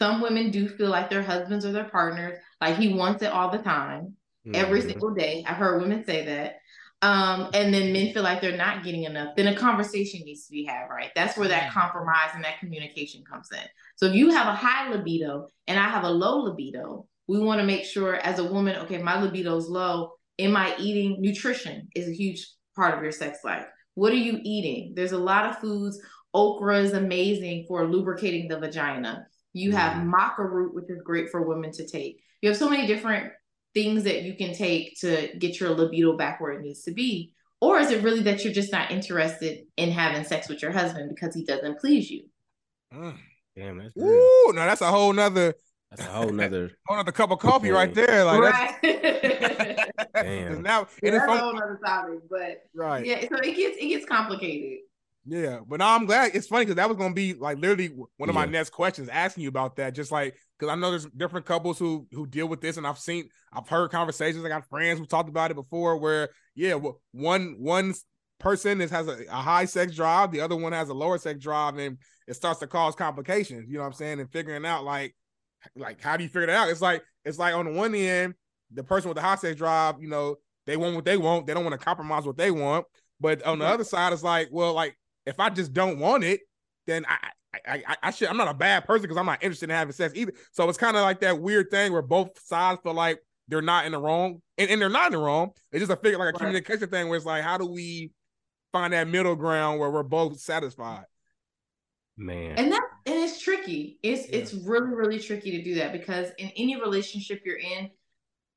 some women do feel like their husbands or their partners, like he wants it all the time every Mhm. single day. I've heard women say that. Um, and then men feel like they're not getting enough. Then a conversation needs to be had, right? That's where that Mm. compromise and that communication comes in. So if you have a high libido and I have a low libido, we want to make sure as a woman, okay, my libido's low. Am I eating nutrition is a huge part of your sex life. What are you eating? There's a lot of foods. Okra is amazing for lubricating the vagina. You have Mm. maca root, which is great for women to take. You have so many different things that you can take to get your libido back where it needs to be? Or is it really that you're just not interested in having sex with your husband because he doesn't please you? Mm. Damn, that's real. Ooh, no, that's a whole nother That's a whole nother. whole nother cup of coffee right there. Like right. that's Damn. now it is That's a fun- whole other topic, but right. yeah, so it gets it gets complicated. Yeah, but no, I'm glad it's funny because that was gonna be like literally one of my next questions, asking you about that. Just like because I know there's different couples who who deal with this, and I've seen, I've heard conversations. I got friends who talked about it before, where yeah, well, one one person is has a, a high sex drive, the other one has a lower sex drive, and it starts to cause complications. You know what I'm saying? And figuring out like like how do you figure that out? It's like it's like on the one end, the person with the high sex drive, you know, they want what they want, they don't want to compromise what they want. But on the Right. other side, it's like, well, like if I just don't want it, then I I I, I should I'm not a bad person because I'm not interested in having sex either. So it's kind of like that weird thing where both sides feel like they're not in the wrong, and, and they're not in the wrong. It's just a figure like a Right. communication thing where it's like, how do we find that middle ground where we're both satisfied? Man. And that and it's tricky. It's Yeah. it's really really tricky to do that because in any relationship you're in,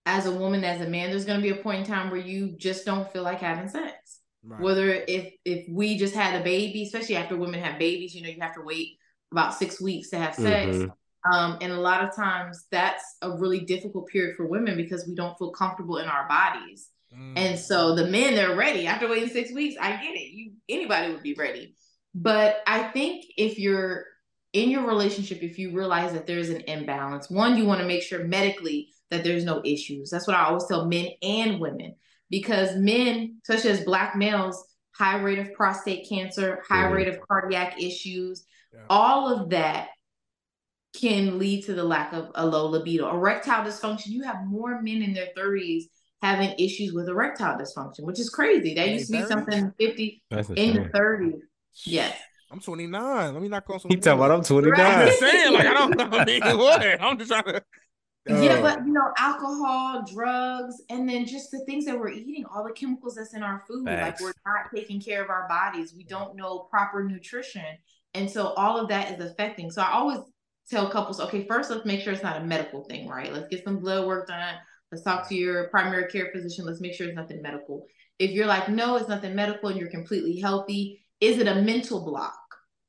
as a woman, as a man, there's going to be a point in time where you just don't feel like having sex. Right. Whether if if we just had a baby, especially after women have babies, you know, you have to wait about six weeks to have sex. Mhm. Um, and a lot of times that's a really difficult period for women because we don't feel comfortable in our bodies. Mm. And so the men, they're ready. After waiting six weeks, I get it. You anybody would be ready. But I think if you're in your relationship, if you realize that there's an imbalance, one, you want to make sure medically that there's no issues. That's what I always tell men and women. Because men, such as black males, high rate of prostate cancer, high rate of cardiac issues, Yeah. all of that can lead to the lack of a low libido. Erectile dysfunction, you have more men in their 30s having issues with erectile dysfunction, which is crazy. That used to their be something 50 That's in the 30s. Yes. I'm 29. Let me knock on some. He talking wood. about I'm 29. I'm just saying, like I don't. I mean, what? I'm just trying to. Yeah, Uh, but you know, alcohol, drugs, and then just the things that we're eating, all the chemicals that's in our food. Facts. Like we're not taking care of our bodies. We don't know proper nutrition. And so all of that is affecting. So I always tell couples, okay, first let's make sure it's not a medical thing, right? Let's get some blood work done. Let's talk to your primary care physician. Let's make sure it's nothing medical. If you're like, no, it's nothing medical and you're completely healthy, is it a mental block?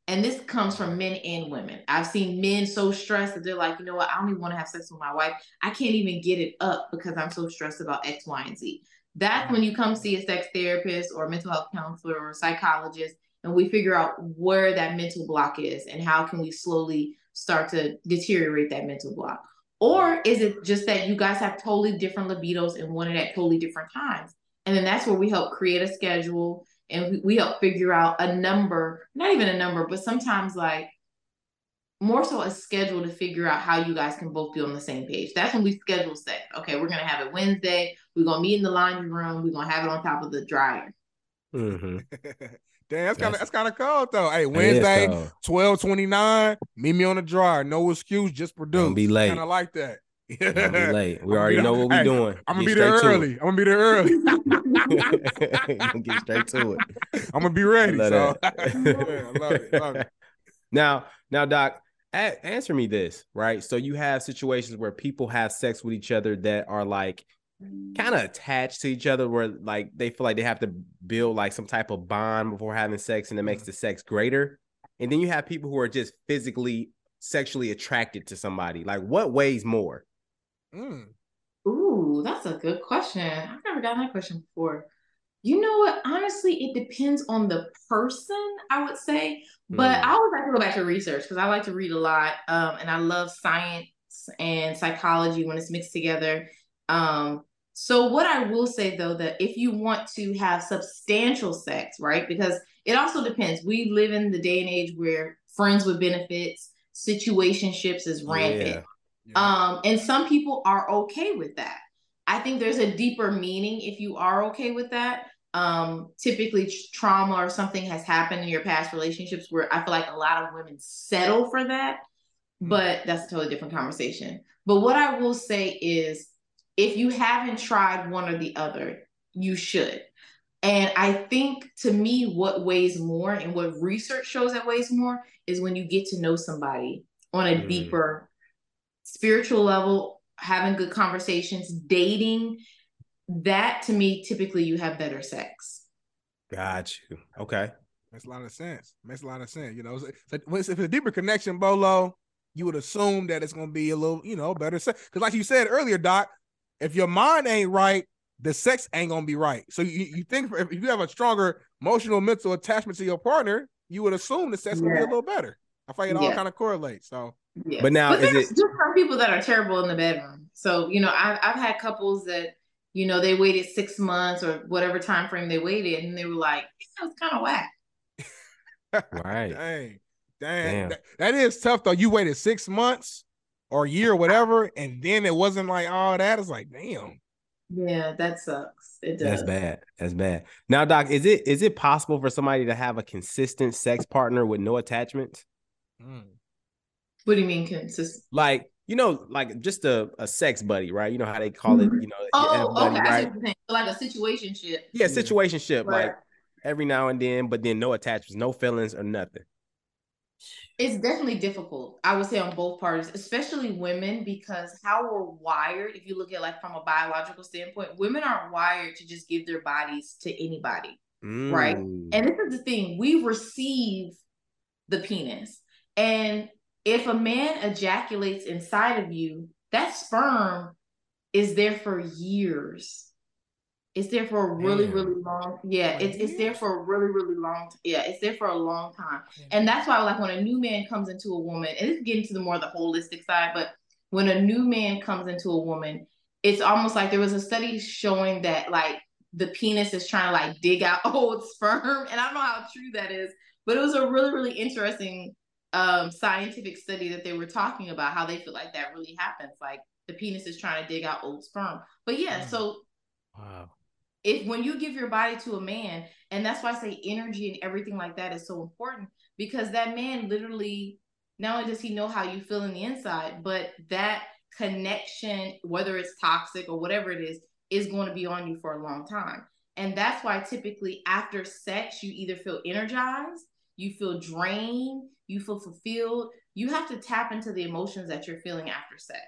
And this comes from men and women. I've seen men so stressed that they're like, you know what, I don't even want to have sex with my wife. I can't even get it up because I'm so stressed about X, Y, and Z. That's when you come see a sex therapist or mental health counselor or psychologist, and we figure out where that mental block is and how can we slowly start to deteriorate that mental block. Or is it just that you guys have totally different libidos and want it at totally different times? And then that's where we help create a schedule and we, we help figure out a number, not even a number, but sometimes like more so a schedule to figure out how you guys can both be on the same page. That's when we schedule sex. Okay, we're gonna have it Wednesday. We're gonna meet in the laundry room. We're gonna have it on top of the dryer. Mm-hmm. Damn, that's kind of That's- that's kind of cold though. Hey, Wednesday, Wednesday. twelve twenty nine. Meet me on the dryer. No excuse, just produce. Don't be late. Kind of like that. Don't be late. We I'ma already be- know what we hey, doing. I'm gonna Get be there early. I'm gonna be there early. Gonna Get straight to it. I'm gonna be ready. love So I love it. Love it. Now, now, Doc, a- answer me this, right? So you have situations where people have sex with each other that are like kind of attached to each other where like they feel like they have to build like some type of bond before having sex and it makes the sex greater. And then you have people who are just physically sexually attracted to somebody. Like what weighs more? Mm. Ooh, that's a good question. I've never gotten that question before. You know what? Honestly, it depends on the person, I would say. But Mm. I always like to go back to research because I like to read a lot. Um, and I love science and psychology when it's mixed together. Um, so what I will say though, that if you want to have substantial sex, right? Because it also depends. We live in the day and age where friends with benefits, situationships is rampant. Yeah. Yeah. Um, and some people are okay with that. I think there's a deeper meaning if you are okay with that. Um, typically, tr- trauma or something has happened in your past relationships where I feel like a lot of women settle for that, but that's a totally different conversation. But what I will say is if you haven't tried one or the other, you should. And I think to me, what weighs more and what research shows that weighs more is when you get to know somebody on a Mm. deeper spiritual level, having good conversations, dating. That to me, typically you have better sex. Got you. Okay. Makes a lot of sense. Makes a lot of sense. You know, so, so it's- if it's a deeper connection, Bolo, you would assume that it's going to be a little, you know, better sex. Because, like you said earlier, Doc, if your mind ain't right, the sex ain't going to be right. So you, you think if you have a stronger emotional, mental attachment to your partner, you would assume the sex will be a little better. I feel like it all Yeah. kind of correlates. So, Yeah. But now, but is there's it- just some people that are terrible in the bedroom. So you know, I've I've had couples that you know they waited six months or whatever time frame they waited, and they were like, "That was kind of whack." Right. dang, dang, Damn. That, that is tough though. You waited six months or a year or whatever, and then it wasn't like all that. It's like, damn. Yeah, that sucks. It does. That's bad. That's bad. Now, Doc, is it is it possible for somebody to have a consistent sex partner with no attachments? Mm. What do you mean consistent? Like, you know, like just a, a sex buddy, right? You know how they call it, you know, you a Oh, buddy, okay. I see right? what you're saying. So like a situationship. Yeah, situationship, Right. like every now and then, but then no attachments, no feelings or nothing. It's definitely difficult, I would say, on both parties, especially women, because how we're wired, if you look at like from a biological standpoint, women aren't wired to just give their bodies to anybody. Right. Mm. And this is the thing we receive the penis. And if a man ejaculates inside of you, that sperm is there for years. It's there for a really, Damn. really long. Yeah, it's it's there for a really, really long. Yeah, it's there for a long time. And that's why, like, when a new man comes into a woman, and it's getting to the more the holistic side, but when a new man comes into a woman, it's almost like there was a study showing that like the penis is trying to like dig out old sperm. And I don't know how true that is, but it was a really, really interesting um scientific study that they were talking about how they feel like that really happens. Like the penis is trying to dig out old sperm. But yeah, Mm. so wow. if when you give your body to a man, and that's why I say energy and everything like that is so important because that man literally not only does he know how you feel in the inside, but that connection, whether it's toxic or whatever it is, is going to be on you for a long time. And that's why typically after sex, you either feel energized, you feel drained, you feel fulfilled. You have to tap into the emotions that you're feeling after sex.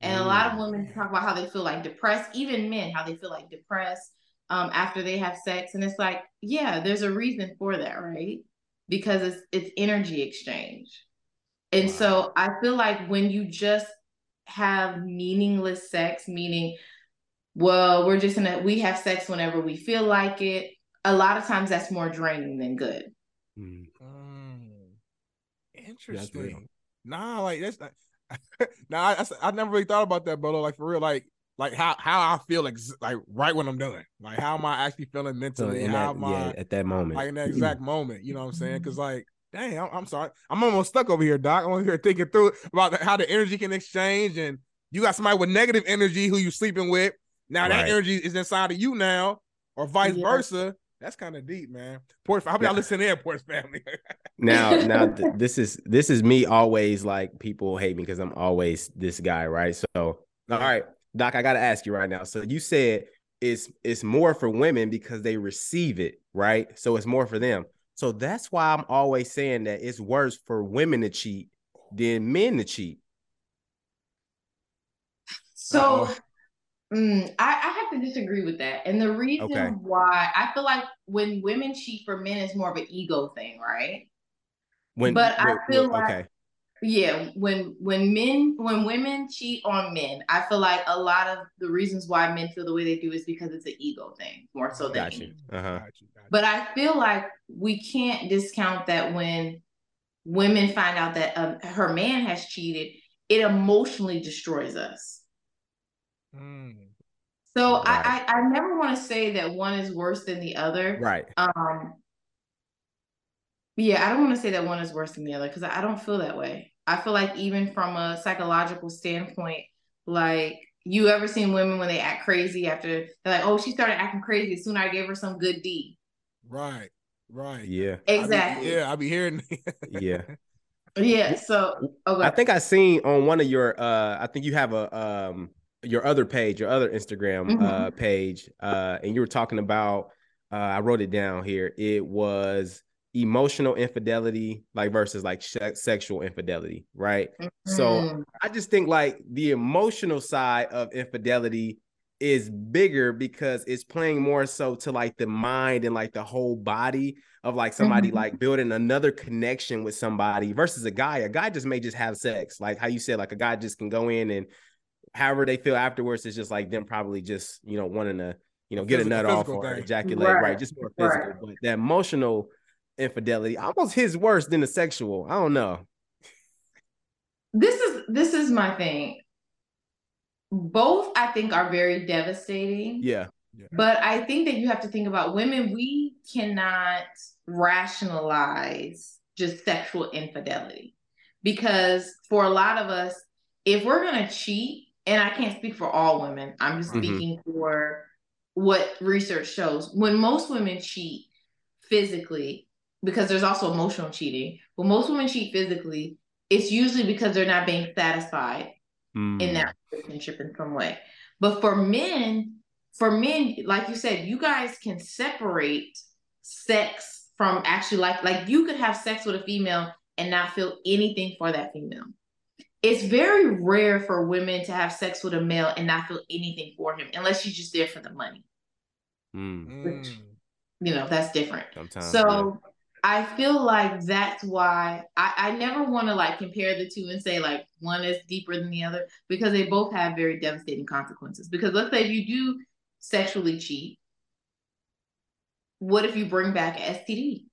And a lot of Mm. women talk about how they feel like depressed, even men, how they feel like depressed um, after they have sex. And it's like, yeah, there's a reason for that, right? Because it's it's energy exchange. And so I feel like when you just have meaningless sex, meaning, well, we're just in a we have sex whenever we feel like it. A lot of times that's more draining than good. Mm. Mm. Real. Interesting. Nah, like that's not. nah, I, I, I never really thought about that, Bolo. Like for real, like like how how I feel ex- like right when I'm done. Like how am I actually feeling So mentally? in how that, am I yeah, at that moment. like in that exact moment? You know what I'm saying? Because like, dang, I'm, I'm sorry, I'm almost stuck over here, Doc. I'm over here thinking through about the, how the energy can exchange, and you got somebody with negative energy who you sleeping with. Now that energy is inside of you now, or vice Yeah. versa. That's kind of deep, man. Porch, I hope y'all Yeah. listen in, Porch family. now now th- this is this is me always like people hate me because i'm always this guy right so all right doc i gotta ask you right now so you said it's it's more for women because they receive it right so it's more for them so that's why i'm always saying that it's worse for women to cheat than men to cheat. So mm, I, I have to disagree with that. And the reason Okay. why I feel like when women cheat for men is more of an ego thing, right? When, But I feel like- okay, Yeah, when when men when women cheat on men, I feel like a lot of the reasons why men feel the way they do is because it's an ego thing more so than got you. Uh huh. Got you, got you. But I feel like we can't discount that when women find out that um, her man has cheated, it emotionally destroys us. Mm. So Right. I, I I never want to say that one is worse than the other. Right. Um. Yeah, I don't want to say that one is worse than the other because I I don't feel that way. I feel like even from a psychological standpoint, like you ever seen women when they act crazy after they're like, oh, she started acting crazy as soon as I gave her some good D. Right, right. Yeah. I be- Exactly. yeah, I'll be hearing. Yeah. Yeah. So okay. I think I seen on one of your uh I think you have a um your other page, your other Instagram Mhm. uh page, uh, and you were talking about uh I wrote it down here. It was emotional infidelity like versus like se- sexual infidelity, right? So Mm, I just think like the emotional side of infidelity is bigger because it's playing more so to like the mind and like the whole body of like somebody Mhm. like building another connection with somebody versus a guy. A guy just may just have sex, like how you said, like a guy just can go in and however they feel afterwards is just like them probably just you know wanting to you know get a nut off physical or thing. ejaculate, right. Right. Just more Right. physical, but that emotional infidelity almost his worse than the sexual. I don't know. this is this is my thing. Both I think are very devastating. Yeah. But I think that you have to think about women, we cannot rationalize just sexual infidelity. Because for a lot of us, if we're going to cheat, and I can't speak for all women, I'm just Mhm. speaking for what research shows. When most women cheat physically, because there's also emotional cheating, when most women cheat physically, it's usually because they're not being satisfied in Mm. that relationship in some way. But for men, for men, like you said, you guys can separate sex from actually like like you could have sex with a female and not feel anything for that female. It's very rare for women to have sex with a male and not feel anything for him unless she's just there for the money. Mm. Mm. You know, that's different. Sometimes. So I feel like that's why I, I never want to like compare the two and say like one is deeper than the other because they both have very devastating consequences. Because let's say if you do sexually cheat, what if you bring back STD?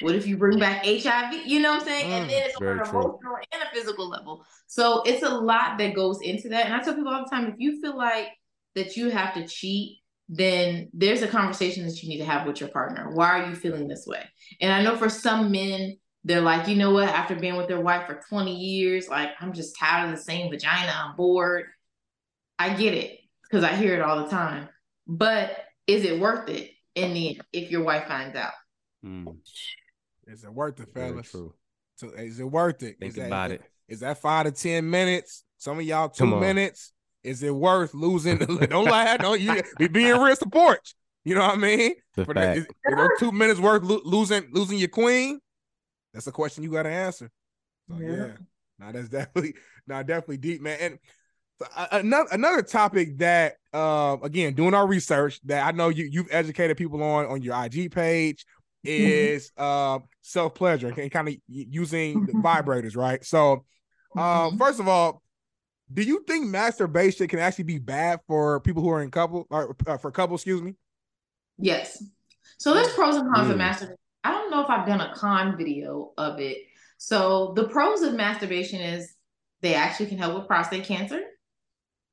What if you bring back HIV? You know what I'm saying? and Mm, then it's on an true. emotional and a physical level. So it's a lot that goes into that. And I tell people all the time if you feel like that you have to cheat, then there's a conversation that you need to have with your partner. Why are you feeling this way? And I know for some men, they're like, you know what, after being with their wife for 20 years, like, I'm just tired of the same vagina. I'm bored. I get it because I hear it all the time. But is it worth it in the end if your wife finds out? Mm. Is it worth it, fellas? true. So is it worth it? Think Is that- about it. Is that five to ten minutes? Some of y'all two minutes. Is it worth losing? don't lie. Don't you be being real support. You know what I mean? The For fact. that, is, are those two minutes worth lo- losing losing your queen? That's a question you got to answer. So Yeah. yeah, now that's definitely now definitely deep, man. And so, uh, another another topic that uh, again doing our research that I know you you've educated people on on your IG page is uh, self pleasure and kind of using the vibrators, right? So um, first of all, do you think masturbation can actually be bad for people who are in couple or uh, for couple? Excuse me. Yes. So there's pros and cons of Mm. masturbation. I don't know if I've done a con video of it. So the pros of masturbation is they actually can help with prostate cancer.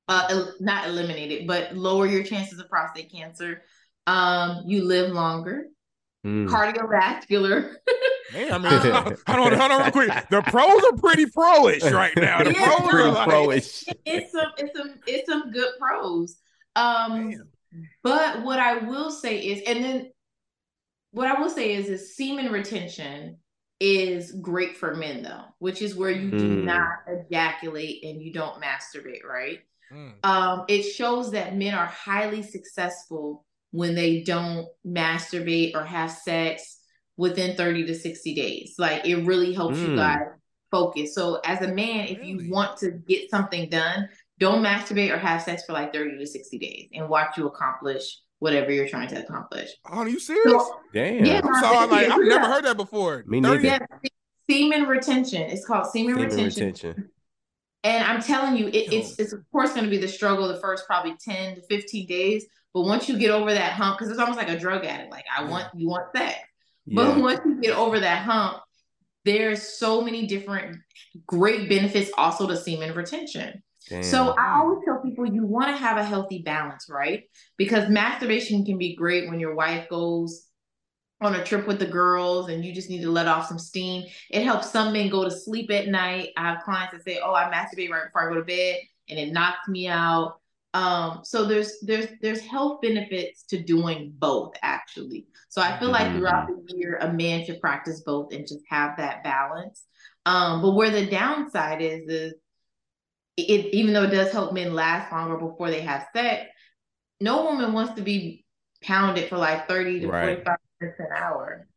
Uh, el- not eliminate it, but lower your chances of prostate cancer. Um, you live longer. Mm. Cardiovascular. Man, I mean, hold on, hold on, real quick. The pros are pretty pro-ish right now. The Yeah, pros are Pretty like, pro-ish. it's some it's some it's some good pros. Um Damn. but what I will say is and then what I will say is is semen retention is great for men though, which is where you do Mm. not ejaculate and you don't masturbate, right? Mm, Um it shows that men are highly successful when they don't masturbate or have sex within 30 to 60 days. Like it really helps you Mm. guys focus. So as a man, if Really? you want to get something done, don't masturbate or have sex for like 30 to 60 days and watch you accomplish whatever you're trying to accomplish. Oh, are you serious? So, Damn. Yeah. I'm sorry, like I've never heard that before. Me neither. yeah, semen retention. It's called semen, Semen retention. retention. And I'm telling you, it, it's it's of course going to be the struggle the first probably 10 to 15 days. But once you get over that hump, because it's almost like a drug addict. Like I want you want sex. But Yeah. once you get over that hump, there's so many different great benefits also to semen retention. Damn. So I always tell people you want to have a healthy balance, right? Because masturbation can be great when your wife goes on a trip with the girls and you just need to let off some steam. It helps some men go to sleep at night. I have clients that say, "Oh, I masturbate right before I go to bed and it knocks me out." Um, so there's there's there's health benefits to doing both actually. So I feel like Mhm. throughout the year a man should practice both and just have that balance. Um, but where the downside is is it even though it does help men last longer before they have sex, no woman wants to be pounded for like 30 to Right. 45 minutes an hour.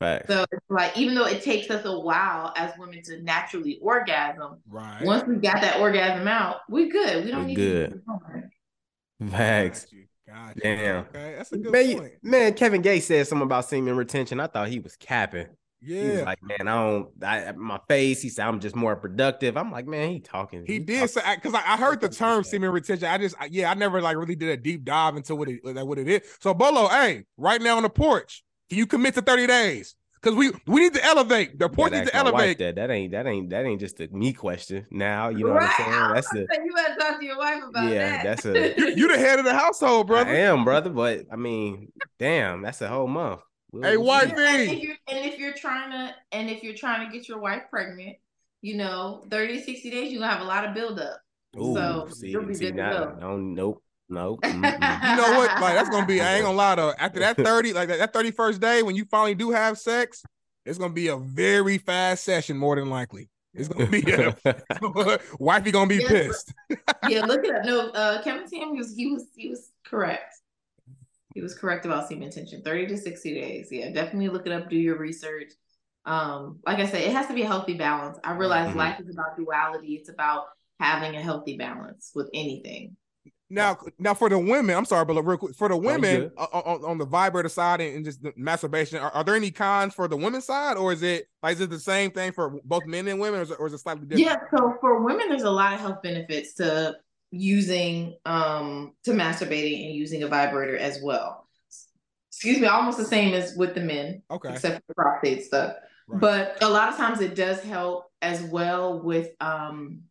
Facts. So it's like even though it takes us a while as women to naturally orgasm, Right. once we got that orgasm out, we're good. We don't We need good. to keep going. Facts. Got you. Got you. Damn. Okay, that's a good Man, point. man, Kevin Gates said something about semen retention. I thought he was capping. He was Yeah. like, man, I don't, I, my face. He said, I'm just more productive. I'm like, man, he talking. He he did talking- say because I, I heard the term semen retention. I just I, yeah, I never like really did a deep dive into what it like, what it is. So Bolo, hey, right now on the porch, can you commit to 30 days? Because we we need to elevate. The You porch gotta needs to ask my wife elevate. That that ain't that ain't that ain't just a me question. Now you know what I'm saying. That's was the gonna you better talk to your wife about Yeah, that. that's a- You, you the head of the household, brother. I am brother, but I mean, damn, that's a whole month. We'll- Hey, we'll wife, see. man. and if you're and if you're trying to and if you're trying to get your wife pregnant, you know, 30 60 days, you're gonna have a lot of buildup. Ooh, So, see, you'll be see good to now, go. no, nope, nope. You know what? Like that's gonna be. I ain't gonna lie though. After that 30, like that, that 31st day when you finally do have sex, it's gonna be a very fast session, more than likely. It's gonna be a wifey gonna be Yes, pissed. yeah, look it up. No, uh, Kevin Sam was he was he was correct. He was correct about semen tension. Thirty to sixty days. Yeah, definitely look it up. Do your research. Um, like I said, it has to be a healthy balance. I realize Mhm. life is about duality. It's about having a healthy balance with anything. Now, now for the women, I'm sorry, but real quick, for the women good. on, on, on the vibrator side and, and just the masturbation, are, are there any cons for the women's side, or is it like is it the same thing for both men and women, or is it, or is it slightly different? Yeah, so for women, there's a lot of health benefits to using um to masturbating and using a vibrator as well. Excuse me, almost the same as with the men, Okay. except for the prostate stuff. Right. But a lot of times it does help as well with um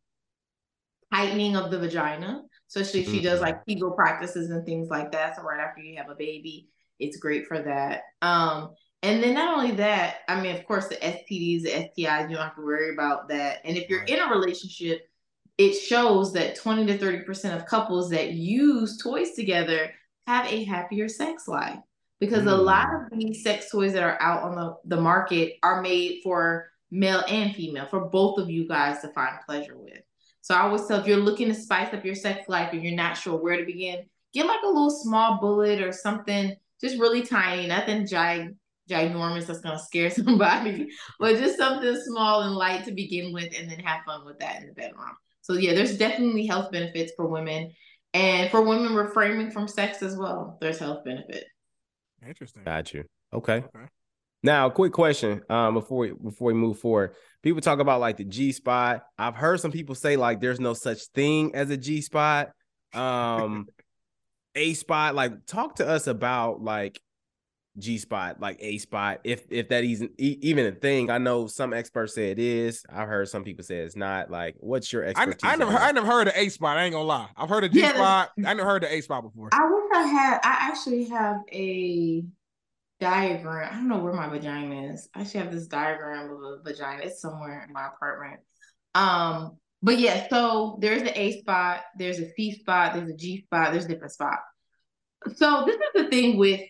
tightening of the vagina. So she she does Mhm. like Kegel practices and things like that. So right after you have a baby, it's great for that. Um and then not only that, I mean, of course, the STDs, the STIs, you don't have to worry about that. And if you're Right. in a relationship, it shows that 20 to 30% of couples that use toys together have a happier sex life. Because a lot of these sex toys that are out on the, the market are made for male and female, for both of you guys to find pleasure with. So I always tell if you're looking to spice up your sex life and you're not sure where to begin, get like a little small bullet or something just really tiny, nothing gig ginormous that's gonna scare somebody, but just something small and light to begin with, and then have fun with that in the bedroom. So yeah, there's definitely health benefits for women, and for women refraining from sex as well. There's health benefit. Interesting. Got you. Okay. Okay. Now, quick question. Um, before we, before we move forward, people talk about like the G spot. I've heard some people say like there's no such thing as a G spot. Um, A spot. Like, talk to us about like G spot, like A spot. If if that isn't even a thing, I know some experts say it is. I've heard some people say it's not. Like, what's your I, expertise? I never heard, I never heard of A spot. I ain't gonna lie. I've heard of G Yeah, spot. I never heard of A spot before. I wish I had. I actually have a diagram. I don't know where my vagina is. I actually have this diagram of a vagina. It's somewhere in my apartment. Um, but yeah, so there's the A spot, there's a C spot, there's a G spot, there's different spots. So this is the thing with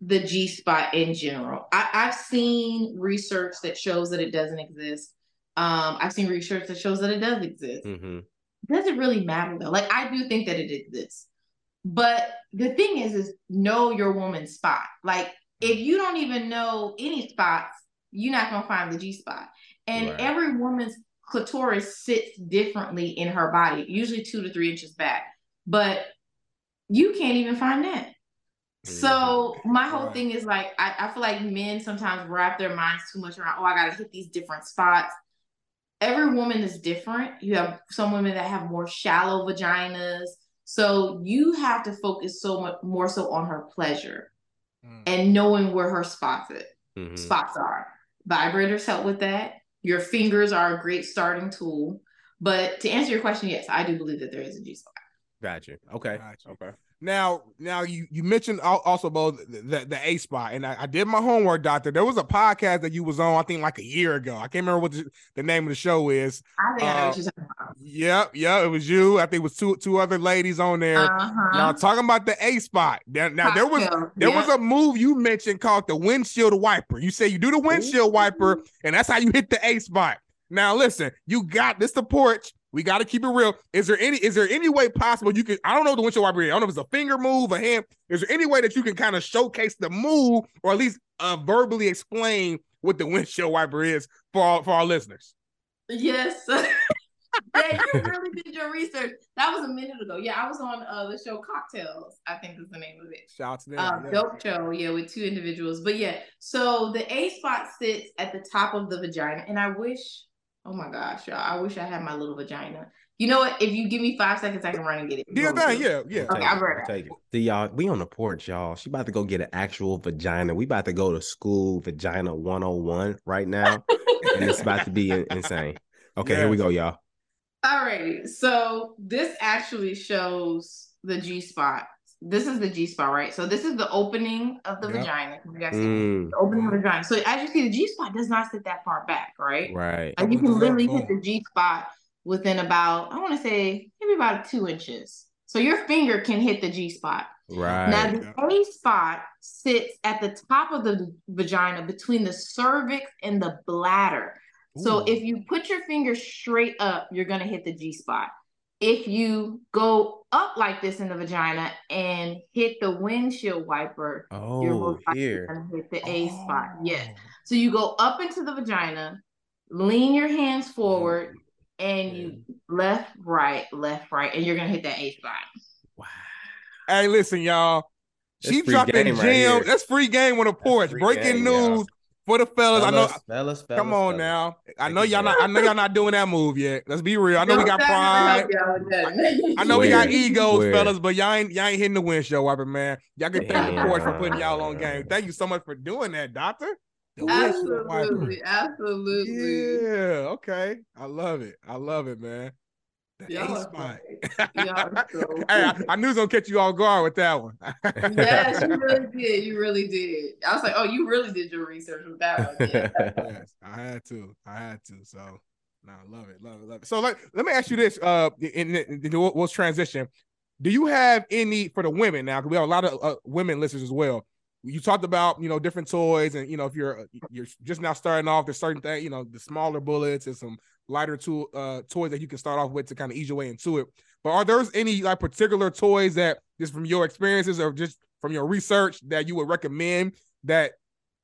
the G spot in general. I, I've seen research that shows that it doesn't exist. Um, I've seen research that shows that it does exist Mm-hmm. doesn't really matter though. Like I do think that it exists. But the thing is, is know your woman's spot. Like if you don't even know any spots, you're not gonna find the G spot. And Right. every woman's clitoris sits differently in her body, usually two to three inches back. But you can't even find that. So mm-hmm. my whole Right. thing is like I, I feel like men sometimes wrap their minds too much around, oh, I gotta hit these different spots. Every woman is different. You have some women that have more shallow vaginas. So you have to focus so much more so on her pleasure Mm. and knowing where her spots it, Mhm. spots are. Vibrators help with that. Your fingers are a great starting tool. But to answer your question, yes, I do believe that there is a G spot. Got you. Okay. Gotcha. Okay. Now, now you you mentioned also Bo the, the the A spot, and I, I did my homework, Doctor. There was a podcast that you was on, I think, like a year ago. I can't remember what the, the name of the show is. I think I know Uh, what you're talking about. Yep, yep, it was you. I think it was two two other ladies on there. Uh-huh. Y'all talking about the A spot. Now, now there was there yeah. was a move you mentioned called the windshield wiper. You say you do the windshield wiper, and that's how you hit the A spot. Now listen, you got this the porch. We got to keep it real. Is there any is there any way possible you can? I don't know the windshield wiper is. I don't know if it's a finger move, a hand. Is there any way that you can kind of showcase the move, or at least uh, verbally explain what the windshield wiper is for our, for our listeners? Yes. yeah, you really did your research. That was a minute ago. Yeah, I was on uh, the show Cocktails, I think is the name of it. Shout out to them. Um, yeah. dope show, yeah, with two individuals. But yeah, so the A spot sits at the top of the vagina. And I wish, oh my gosh, y'all, I wish I had my little vagina. You know what? If you give me five seconds, I can run and get it. Yeah, dang, yeah, yeah. I'll Okay, take I'll it, bring I'll take it. See, y'all, we on the porch, y'all. She about to go get an actual vagina. We about to go to school vagina 101 right now. and it's about to be insane. Okay, here we go, y'all. Alrighty, so this actually shows the G spot. This is the G spot, right? So this is the opening of the Yep. vagina. You guys see Mm, the opening of the vagina. So as you see, the G spot does not sit that far back, right? right. Like you can literally hit the G spot within about, I want to say maybe about two inches. So your finger can hit the G spot. Right. Now the A spot sits at the top of the vagina between the cervix and the bladder. So Ooh. if you put your finger straight up, you're gonna hit the G spot. If you go up like this in the vagina and hit the windshield wiper, oh, you're oh, here. gonna hit the A spot. Oh. Yes. Oh. So you go up into the vagina, lean your hands forward, and you left, right, left, right, and you're gonna hit that A spot. Wow. Hey, listen, y'all. That's She free dropping game gems. right. That's free game on the porch. Breaking game, y'all. news for the fellas. I know. Fellas, fellas, Come on fellas. now. I know y'all not. I know y'all not doing that move yet. Let's be real. I know we got pride. help y'all with that. I know we got egos, Where? fellas, but y'all ain't y'all ain't hitting the windshield wiper, man. Y'all can thank the porch for putting y'all on game. Thank you so much for doing that, doctor. The windshield wiper. Absolutely, absolutely. Yeah. Okay. I love it. I love it, man. The Y'all A are spot. funny. Y'all are so hey, I, I knew it was gonna catch you all guard with that one. yes, you really did. You really did. I was like, oh, you really did your research with that one. Yeah. yes, I had to. I had to. So, no, love it, love it, love it. So, let, let me ask you this. Uh, in, in, in we'll, we'll transition. Do you have any for the women now? Because we have a lot of uh, women listeners as well. You talked about you know different toys, and you know if you're uh, you're just now starting off, there's certain things you know the smaller bullets and some lighter tool uh toys that you can start off with to kind of ease your way into it. But are there any like particular toys that just from your experiences or just from your research that you would recommend that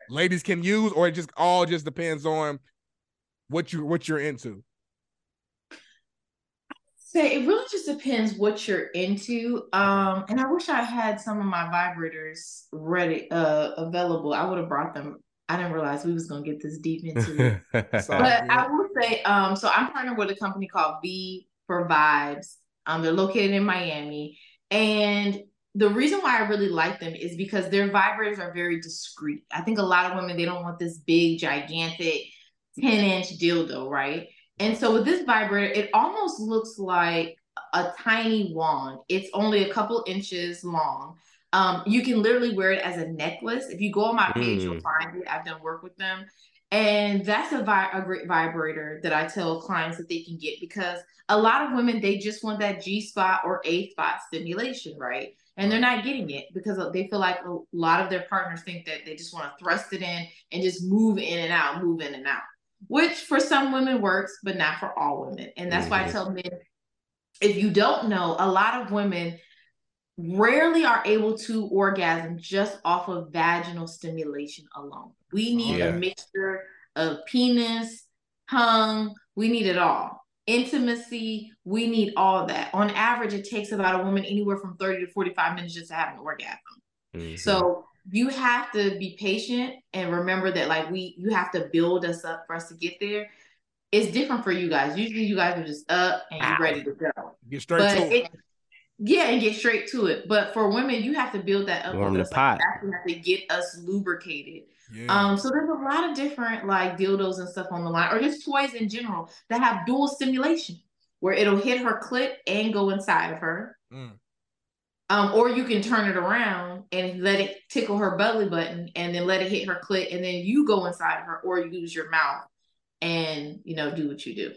ladies can use, or it just all just depends on what you what you're into? Say it really just depends what you're into. Um, and I wish I had some of my vibrators ready, uh, available. I would have brought them. I didn't realize we was gonna get this deep into it. Sorry. But I will say, um, so I'm partnered with a company called V for Vibes. Um, they're located in Miami, and the reason why I really like them is because their vibrators are very discreet. I think a lot of women they don't want this big, gigantic, ten inch dildo, right? And so with this vibrator, it almost looks like a tiny wand. It's only a couple inches long. Um, you can literally wear it as a necklace. If you go on my page, you'll Mm. find it. I've done work with them. And that's a, vi- a great vibrator that I tell clients that they can get because a lot of women, they just want that G spot or A spot stimulation, right? And they're not getting it because they feel like a lot of their partners think that they just want to thrust it in and just move in and out, move in and out, which for some women works, but not for all women. And that's why I Mhm. tell men if you don't know, a lot of women rarely are able to orgasm just off of vaginal stimulation alone. We need Yeah. a mixture of penis, tongue. We need it all. Intimacy, we need all that. On average, it takes about a woman anywhere from 30 to 45 minutes just to have an orgasm. Mm-hmm. So you have to be patient and remember that like we you have to build us up for us to get there. It's different for you guys. Usually you guys are just up and you're ready to go. Get straight but to it. Yeah, and get straight to it. But for women, you have to build that up. Warm the pot. Like, you have to get us lubricated. Yeah. Um, so there's a lot of different like dildos and stuff on the line, or just toys in general that have dual stimulation, where it'll hit her clit and go inside of her. Mm. Um, or you can turn it around and let it tickle her belly button and then let it hit her clit, and then you go inside of her, or use your mouth and you know do what you do.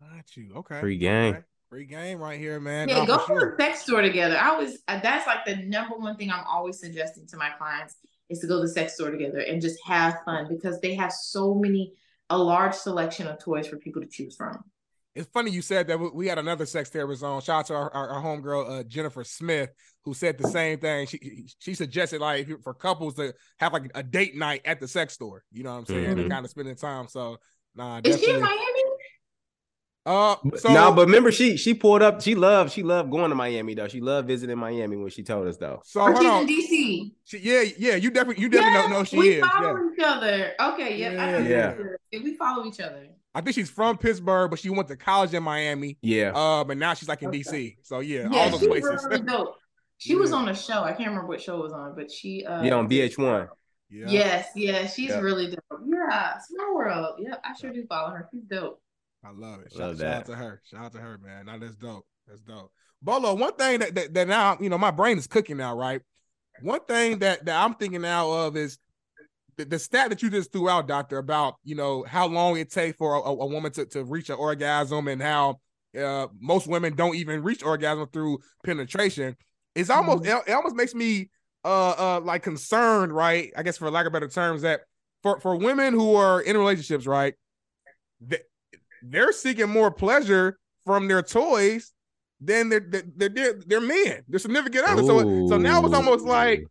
Got you. Okay. Free game. Okay. Free game right here, man. Yeah, go to sure. the sex store together. I was uh, that's like the number one thing I'm always suggesting to my clients is to go to the sex store together and just have fun because they have so many a large selection of toys for people to choose from. It's funny you said that we had another sex therapist on. Shout out to our, our, our homegirl uh, Jennifer Smith, who said the same thing. She she suggested like for couples to have like a date night at the sex store. You know what I'm saying? Mm-hmm. And kind of spending time. So nah, is she in Miami? Uh, so no, nah, but remember she she pulled up. She loved she loved going to Miami though. She loved visiting Miami when she told us though. So she's on. in DC. She, yeah, yeah. You definitely you definitely yeah, know she we is. We follow yeah. each other. Okay, yeah, yeah. yeah. yeah. We follow each other. I think she's from Pittsburgh, but she went to college in Miami. Yeah. Uh, but now she's like in okay. DC. So yeah, yeah all those places. Really dope. She was on a show. I can't remember what show it was on, but she uh yeah on VH1. Yeah. Yes, yeah, she's really dope. Yeah, small world. Yep, I sure do follow her. She's dope. I love it. Shout, love shout out to her. Shout out to her, man. Now that's dope. That's dope. Bolo, one thing that, that, that now, you know, my brain is cooking now, right? One thing that, that I'm thinking now of is the, the stat that you just threw out, doctor, about, you know, how long it takes for a, a woman to, to reach an orgasm and how uh, most women don't even reach orgasm through penetration. It's almost, mm-hmm. it, almost makes me uh, uh, like concerned, right? I guess for lack of better terms, that for, for women who are in relationships, right? they're seeking more pleasure from their toys than their their their, their men, their significant other. So so now it's almost like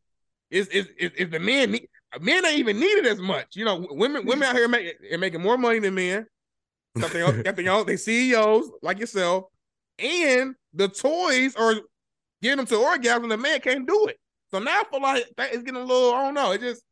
is is is the men need, men ain't even needed as much. You know, women women out here make, are making more money than men. Something else, something else. They CEOs like yourself, and the toys are getting them to orgasm. The man can't do it. So now I feel like that is getting a little. I don't know. It just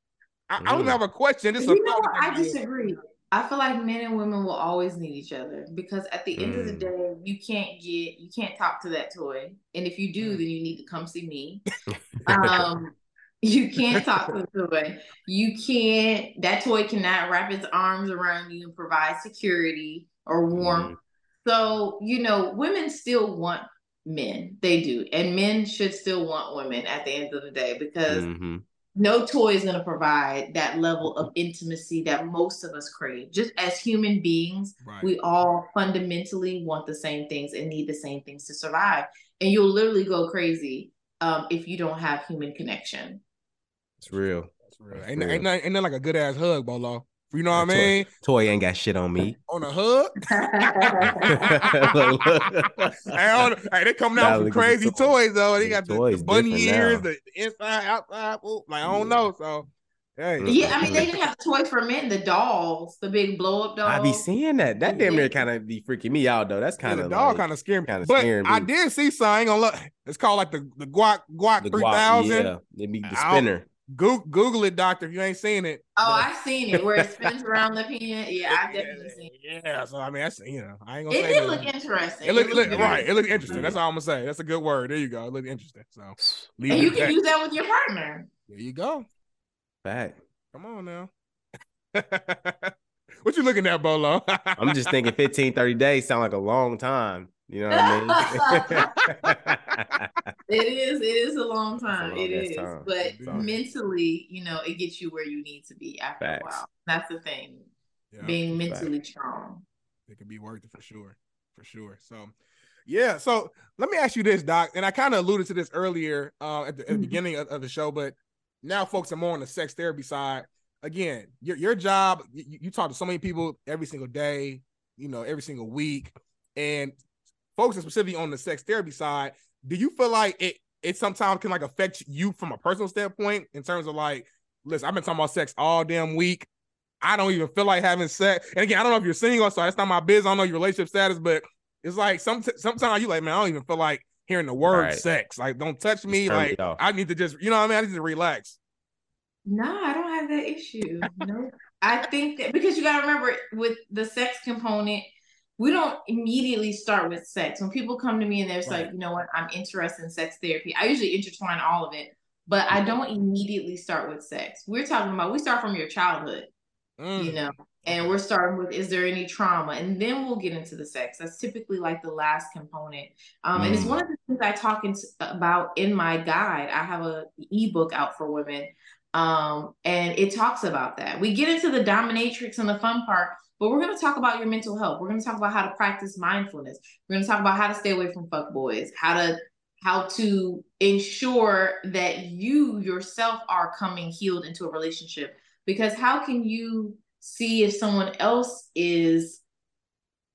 I, mm. I don't have a question. Just you know, I disagree. I feel like men and women will always need each other because at the end of the mm. day, you can't get you can't talk to that toy, and if you do, mm. then you need to come see me. um, you can't talk to the toy. You can't. That toy cannot wrap its arms around you and provide security or warmth. Mm. So you know, women still want men. They do, and men should still want women at the end of the day because. Mm-hmm no toy is going to provide that level of intimacy that most of us crave. Just as human beings, right. we all fundamentally want the same things and need the same things to survive. And you'll literally go crazy um, if you don't have human connection. It's real. It's real. Ain't, real. ain't, ain't, ain't that like a good ass hug, Bolo? You know what I mean? Toy, toy ain't got shit on me. On a hook. hey, hey, they coming out with crazy toys though. They got the, the bunny ears, now. the inside, outside. Ooh, like I don't know. So Hey. Yeah, I mean they didn't have toys for men, the dolls, the big blow up dolls. I be seeing that. That damn near kind of be freaking me out though. That's kind of yeah, doll kind of scary. Kind of scary. I did see something on look. It's called like the the guac guac three thousand. Yeah, it be the spinner. Google, Google it, doctor, if you ain't seen it. Oh, but... I've seen it where it spins around the pen. Yeah, I've definitely seen it. Yeah, so I mean, that's you know, I ain't gonna. It did look interesting. It look, it look right. It look interesting. That's all I'm gonna say. That's a good word. There you go. It look interesting. So, and you can back. use that with your partner. There you go. Back. Come on now. what you looking at, Bolo? I'm just thinking 15, 30 days sound like a long time. You know what I mean? it is. It is a long time. A long it is. Time. But mentally, you know, it gets you where you need to be after Facts. a while. That's the thing. Yeah, Being mentally Facts. strong. It can be worth it for sure. For sure. So yeah. So let me ask you this, Doc. And I kind of alluded to this earlier uh, at the, at the mm-hmm. beginning of, of, the show, but now folks are more on the sex therapy side. Again, your your job, you, you talk to so many people every single day, you know, every single week. And focusing specifically on the sex therapy side, do you feel like it it sometimes can like affect you from a personal standpoint in terms of like, listen, I've been talking about sex all damn week. I don't even feel like having sex. And again, I don't know if you're single, so that's not my biz. I don't know your relationship status, but it's like some sometimes you like, man, I don't even feel like hearing the word right. sex. Like, don't touch me. Like, I need to just, you know what I mean? I need to relax. No, I don't have that issue. no, I think that because you got to remember with the sex component, we don't immediately start with sex. When people come to me and they're right. like, you know what, I'm interested in sex therapy, I usually intertwine all of it, but I don't immediately start with sex. We're talking about, we start from your childhood, mm. you know, and we're starting with, is there any trauma? And then we'll get into the sex. That's typically like the last component. Um, mm. And it's mm. one of the things I talk in, about in my guide. I have a ebook out for women um, and it talks about that. We get into the dominatrix and the fun part, but we're going to talk about your mental health. We're going to talk about how to practice mindfulness. We're going to talk about how to stay away from fuck boys, how to how to ensure that you yourself are coming healed into a relationship. Because how can you see if someone else is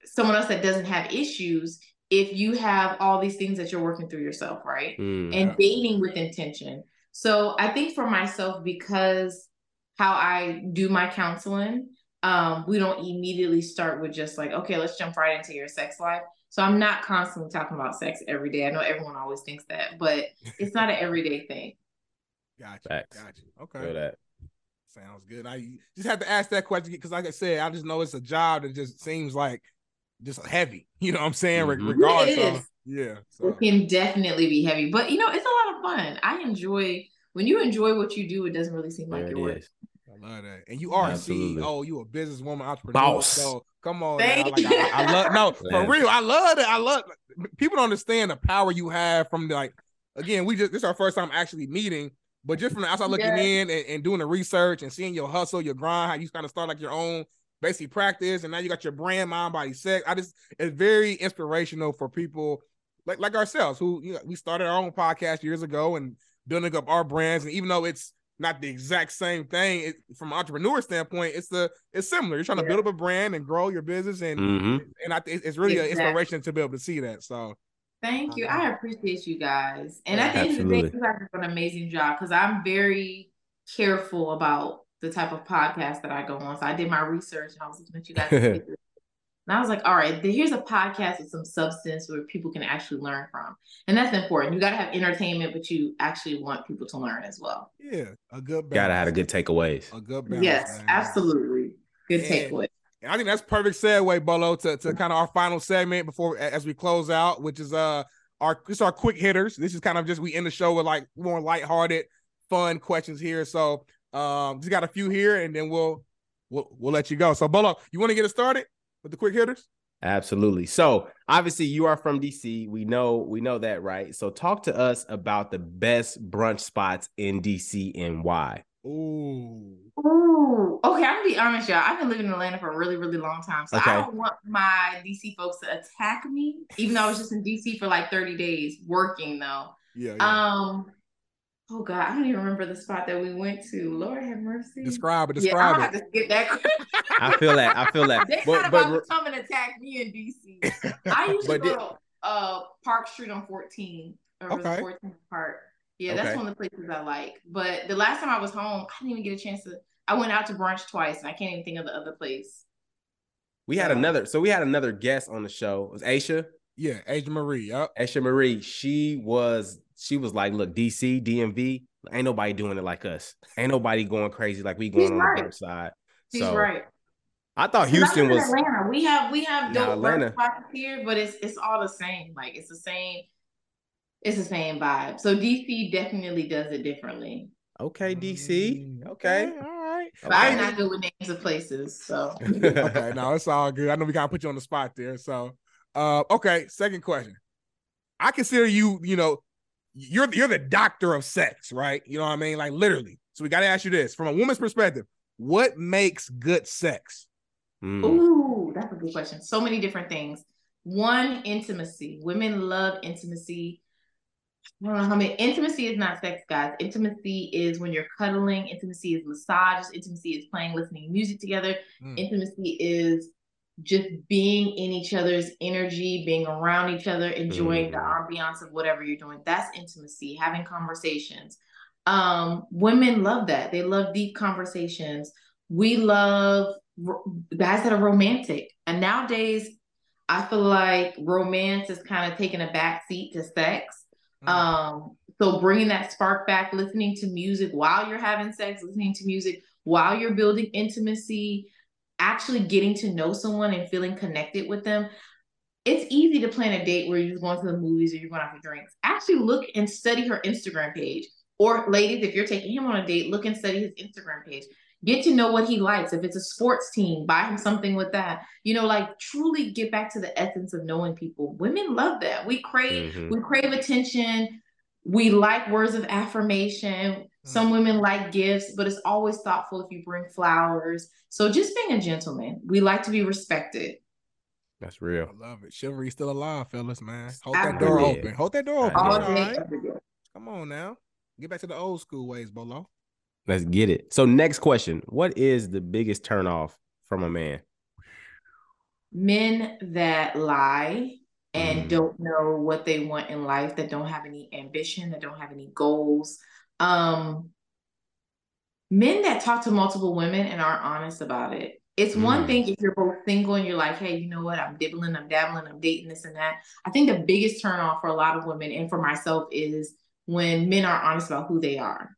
someone else that doesn't have issues if you have all these things that you're working through yourself, right? Mm, and dating with intention so I think for myself, because how I do my counseling, um, we don't immediately start with just like, okay, let's jump right into your sex life. So I'm not constantly talking about sex every day. I know everyone always thinks that, but it's not an everyday thing. Gotcha. Facts. Gotcha. Okay. Feel that. Sounds good. I just have to ask that question because, like I said, I just know it's a job that just seems like just heavy. You know what I'm saying? Mm-hmm. Regardless. Of, yeah. So. It can definitely be heavy, but you know, it's a lot of fun. I enjoy when you enjoy what you do, it doesn't really seem like your work. I love that. And you are Absolutely. a CEO, you a businesswoman, entrepreneur. Boss. So come on. Now. Like, I, I, love no for real. I love it. I love people don't understand the power you have from the, like again, we just this is our first time actually meeting, but just from the outside looking in and, and doing the research and seeing your hustle, your grind, how you kind of start like your own basic practice, and now you got your brand, mind, body, sex. I just it's very inspirational for people like like ourselves who you know, we started our own podcast years ago and building up our brands. And even though it's not the exact same thing it, from an entrepreneur standpoint, it's the it's similar. You're trying to build up a brand and grow your business, and mm-hmm. and I think it's really exactly. an inspiration to be able to see that. So. Thank you. I appreciate you guys. And at the end of the day, you guys do an amazing job because I'm very careful about the type of podcast that I go on. So I did my research and I was looking at you guys And I was like, all right, here's a podcast with some substance where people can actually learn from. And that's important. You got to have entertainment, but you actually want people to learn as well. Yeah, a good Got to have a good takeaways. A good balance. Yes, man. absolutely. Good takeaway. I think that's perfect segue, Bolo, to, to kind of our final segment before as we close out, which is uh our this our quick hitters. This is kind of just we end the show with like more lighthearted, fun questions here. So um just got a few here and then we'll we'll, we'll let you go. So Bolo, you want to get it started? With the quick hitters? Absolutely. So obviously you are from DC. We know we know that, right? So talk to us about the best brunch spots in DC and why. Ooh. Ooh. Okay, I'm gonna be honest, y'all. I've been living in Atlanta for a really, really long time. So okay. I don't want my DC folks to attack me, even though I was just in DC for like 30 days working though. Yeah. yeah. Um Oh God, I don't even remember the spot that we went to. Lord have mercy. Describe it. Describe yeah, it. have to skip that. I feel that. I feel that. They but, not about to come and attack me in DC. I used to go to uh, Park Street on 14 or okay. 14 Park. Yeah, okay. that's one of the places I like. But the last time I was home, I didn't even get a chance to. I went out to brunch twice, and I can't even think of the other place. We had another. So we had another guest on the show. It was Aisha. Yeah, Aisha Marie. Yep. Aisha Marie. She was she was like, look, DC, DMV, ain't nobody doing it like us. Ain't nobody going crazy like we going She's on right. the dark side. She's so, right. I thought Houston was Atlanta. We have we have dope Atlanta. spots here, but it's it's all the same. Like it's the same, it's the same vibe. So DC definitely does it differently. Okay, DC. Mm, okay. okay. All right. But okay. I'm not good with names of places. So okay, no, it's all good. I know we gotta put you on the spot there. So uh okay, second question. I consider you, you know, you're you're the doctor of sex, right? You know what I mean? Like literally. So we got to ask you this from a woman's perspective: What makes good sex? Mm. Ooh, that's a good question. So many different things. One, intimacy. Women love intimacy. I don't know how many. Intimacy is not sex, guys. Intimacy is when you're cuddling. Intimacy is massage. Intimacy is playing, listening music together. Mm. Intimacy is just being in each other's energy, being around each other, enjoying mm. the ambiance of whatever you're doing. That's intimacy, having conversations. Um, women love that. They love deep conversations. we love guys that are romantic. And nowadays, I feel like romance is kind of taking a back seat to sex. Mm. Um, so bringing that spark back, listening to music while you're having sex, listening to music while you're building intimacy, actually getting to know someone and feeling connected with them. It's easy to plan a date where you're going to the movies or you're going out for drinks. Actually, look and study her Instagram page. Or, ladies, if you're taking him on a date, look and study his Instagram page get to know what he likes. If it's a sports team, buy him something with that. You know, like truly get back to the essence of knowing people. Women love that. We crave mm-hmm. we crave attention. We like words of affirmation. Some mm. women like gifts, but it's always thoughtful if you bring flowers. So just being a gentleman. We like to be respected. That's real. I love it. Chivalry still alive, fellas, man. Hold that door open. Hold that door open. All day, Come on now. Get back to the old school ways, Bolo. Let's get it. So next question. What is the biggest turnoff from a man? Men that lie and mm. don't know what they want in life, that don't have any ambition, that don't have any goals. Um men that talk to multiple women and aren't honest about it. It's mm. one thing if you're both single and you're like, hey, you know what? I'm dibbling, I'm dabbling, I'm dating this and that. I think the biggest turnoff for a lot of women and for myself is when men are honest about who they are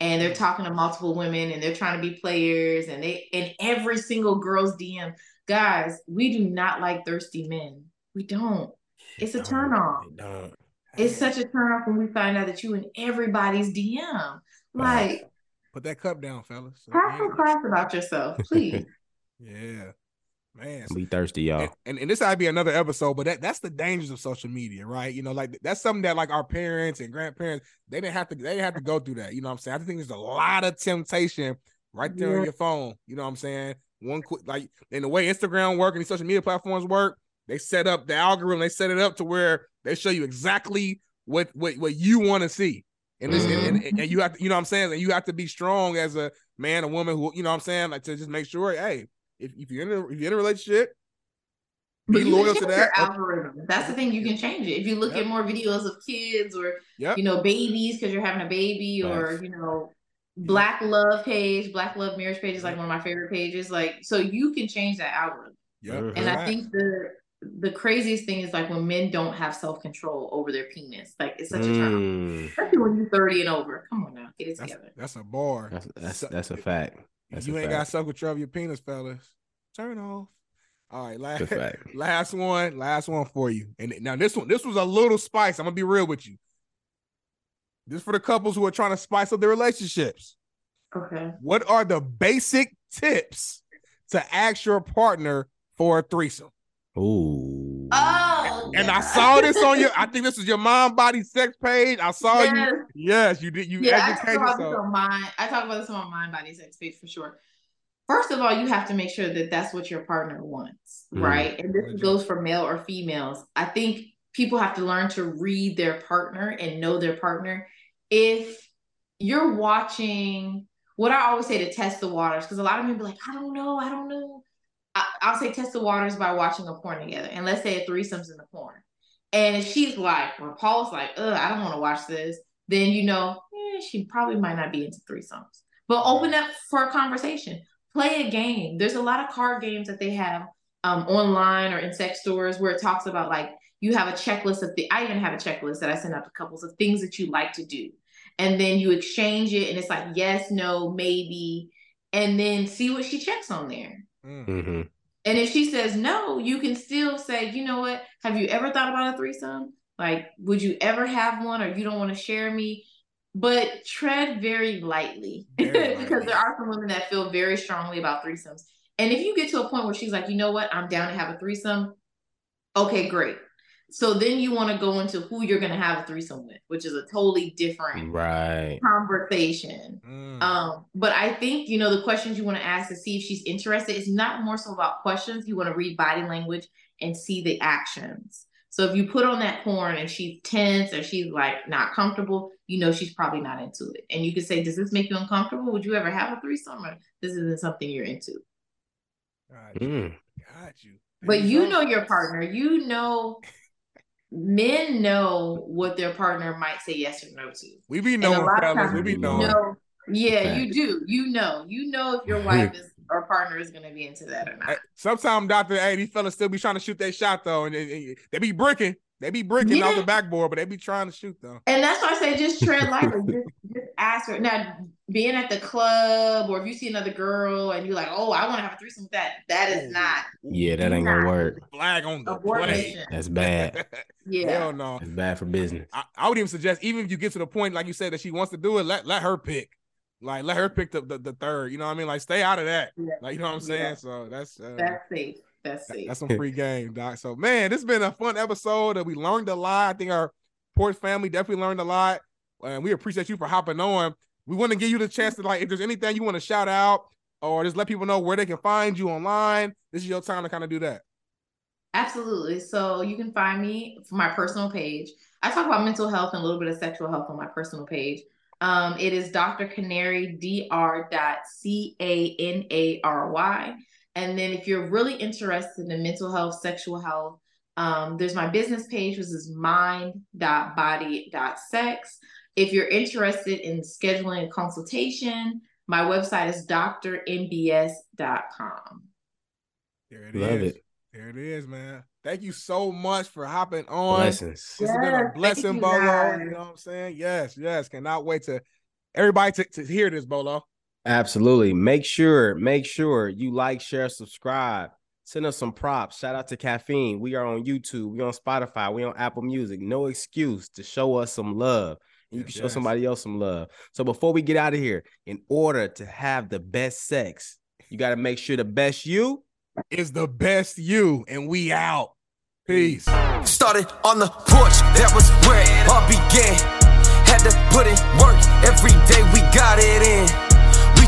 and they're talking to multiple women and they're trying to be players and they and every single girl's DM. Guys, we do not like thirsty men. We don't. It's a turn off. It's such a turn off when we find out that you in everybody's DM. Like put that cup down, fellas. Have some class about yourself, please. yeah. Man, be thirsty, y'all. And, and, and this might be another episode, but that, that's the dangers of social media, right? You know, like that's something that like our parents and grandparents they didn't have to they didn't have to go through that. You know what I'm saying? I think there's a lot of temptation right there yeah. on your phone. You know what I'm saying? One quick like in the way Instagram work and these social media platforms work, they set up the algorithm, they set it up to where they show you exactly what what, what you want to see. And, this, mm-hmm. and, and, and you have to, you know what I'm saying? And you have to be strong as a man, a woman who, you know what I'm saying? Like to just make sure, hey, if, if you're in a if you're in a relationship, be loyal to that. Algorithm. That's the thing. You can change it. If you look yep. at more videos of kids or yep. you know babies because you're having a baby, nice. or you know Black Love page, Black Love Marriage page is like one of my favorite pages. Like so, you can change that algorithm. Yeah, and I think the the craziest thing is like when men don't have self control over their penis. Like it's such mm. a turn, especially when you're 30 and over. Come on now, get it that's, together. That's a bar. That's that's, that's a fact. That's you a ain't fact. got self control of your penis, fellas. Turn off. All right, last, last one, last one for you. And now this one, this was a little spice. I'm gonna be real with you. This for the couples who are trying to spice up their relationships. Okay. What are the basic tips to ask your partner for a threesome? Ooh. Oh. And yeah. I saw this on your. I think this is your mind body sex page. I saw yes. you. Yes, you did. You yeah, educated I talk about this on mine. I talk about this on my mind body sex page for sure. First of all, you have to make sure that that's what your partner wants, mm. right? And this goes for male or females. I think people have to learn to read their partner and know their partner. If you're watching, what I always say to test the waters, because a lot of people be like, I don't know, I don't know. I, will say test the waters by watching a porn together. And let's say a threesome's in the porn. And if she's like, or Paul's like, ugh, I don't want to watch this, then you know, eh, she probably might not be into threesomes. But open up for a conversation. Play a game. There's a lot of card games that they have um, online or in sex stores where it talks about like you have a checklist of the I even have a checklist that I send out to couples of things that you like to do. And then you exchange it and it's like yes, no, maybe, and then see what she checks on there. Mm. Mm-hmm. And if she says no, you can still say, you know what? Have you ever thought about a threesome? Like, would you ever have one or you don't want to share me? But tread very lightly very because there are some women that feel very strongly about threesomes. And if you get to a point where she's like, you know what? I'm down to have a threesome. Okay, great. So then you want to go into who you're going to have a threesome with, which is a totally different right conversation. Mm. Um, but I think you know the questions you want to ask to see if she's interested is not more so about questions. You want to read body language and see the actions. So if you put on that porn and she's tense or she's like not comfortable, you know she's probably not into it. And you can say, "Does this make you uncomfortable? Would you ever have a threesome? Or this isn't something you're into." Got you. Mm. Got you. But you know your partner. You know men know what their partner might say yes or no to. We be knowing, fellas. We be knowing. Know, Yeah, you do. You know, you know if your wife is or partner is going to be into that or not. Sometimes, Doctor, hey, these fellas still be trying to shoot that shot though, and they, they be bricking. They be bricking yeah. off the backboard, but they be trying to shoot though. And that's why I say just tread lightly. just, just ask her. Now, being at the club, or if you see another girl and you're like, "Oh, I want to have a threesome with that," that is not. Yeah, that ain't gonna work. Flag on the play. That's bad. yeah, hell no. It's bad for business. I, I, would even suggest, even if you get to the point, like you said, that she wants to do it, let let her pick. Like let her pick the, the, the third. You know what I mean? Like stay out of that. Yeah. Like you know what I'm saying? Yeah. So that's uh, that's safe. That's safe. That's some free game, Doc. So man, this has been a fun episode. That we learned a lot. I think our Porch family definitely learned a lot. And we appreciate you for hopping on. We want to give you the chance to like, if there's anything you want to shout out or just let people know where they can find you online. This is your time to kind of do that. Absolutely. So you can find me for my personal page. I talk about mental health and a little bit of sexual health on my personal page. Um, it is Dr. Canary, Dr. C A N A R Y. And then if you're really interested in mental health, sexual health, um, there's my business page, which is mind.body.sex. If you're interested in scheduling a consultation, my website is drmbs.com. There it Love is. it. There it is, man. Thank you so much for hopping on. Blessings. This yes, has been a blessing, Bolo. You know what I'm saying? Yes, yes. Cannot wait to everybody to, to hear this, Bolo. Absolutely. Make sure, make sure you like, share, subscribe. Send us some props. Shout out to Caffeine. We are on YouTube. We on Spotify. We on Apple Music. No excuse to show us some love. And you yes, can show yes. somebody else some love. So before we get out of here, in order to have the best sex, you got to make sure the best you is the best you. And we out. Peace. Started on the porch, that was where it all began. Had to put in work, every day we got it in.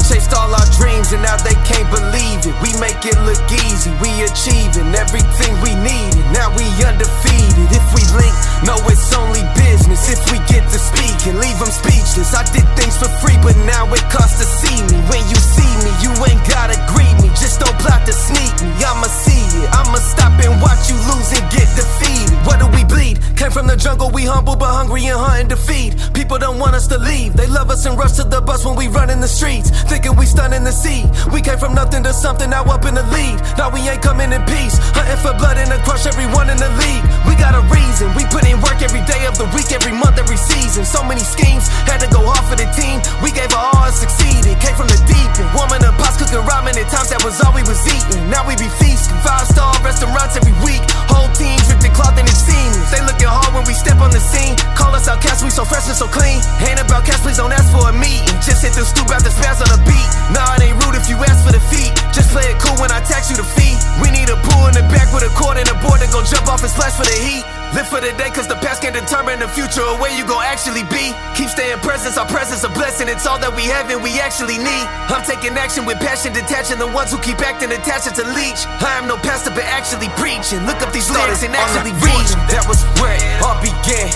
Chased all our dreams and now they can't believe it. We make it look easy, we achieving everything we needed. Now we undefeated. If we link, no, it's only business. If we get to speak and leave them speechless, I did things for free, but now it costs to see me. When you see me, you ain't gotta greet me. Just don't plot to sneak me. I'ma see it. I'ma stop and watch you lose and get defeated. What do we bleed? Came from the jungle, we humble but hungry and hunting to feed. People don't want us to leave. They love us and rush to the bus when we run in the streets. Thinking we stunning the sea. We came from nothing to something, now up in the lead. Now we ain't coming in peace. Hunting for blood and to crush everyone in the league. We got a reason. We put in work every day of the week, every month, every season. So many schemes, had to go hard for the team. We gave our all and succeeded. Came from the deep end. Warming up pots, cooking ramen at times that was all we was eating. Now we be feasting. Five star restaurants every week. Whole teams dripped in cloth and it's seamless. They looking hard when we step on the scene. Call us out outcasts, we so fresh and so clean. Ain't about cash, please don't ask for a meeting. Just hit the stoop out the spaz on the beat. Nah, it ain't rude if you ask for the feet. Just play it cool when I tax you the fee. We need a pool in the back with a cord and a board to go jump off and splash for the heat. Live for the day, cause the past can determine the future or where you gon' actually be. Keep staying present, our presence a blessing. It's all that we have and we actually need. I'm taking action with passion, detaching the ones who keep acting attached to leech. I am no pastor, but actually preaching. Look up these letters and actually read. That was where it all began.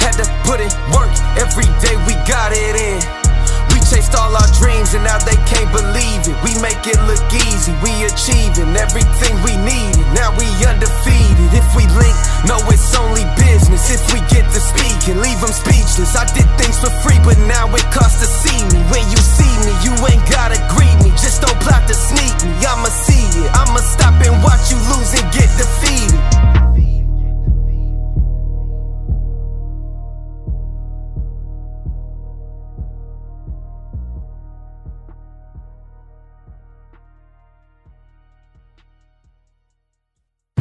Had to put in work, every day we got it in. Chased all our dreams and now they can't believe it. We make it look easy, we achieving everything we needed. Now we undefeated. If we link, no, it's only business. If we get to speak and leave them speechless, I did things for free, but now it costs to see me. When you see me, you ain't gotta greet me. Just don't plot to sneak me. I'ma see it, I'ma stop and watch you lose and get defeated.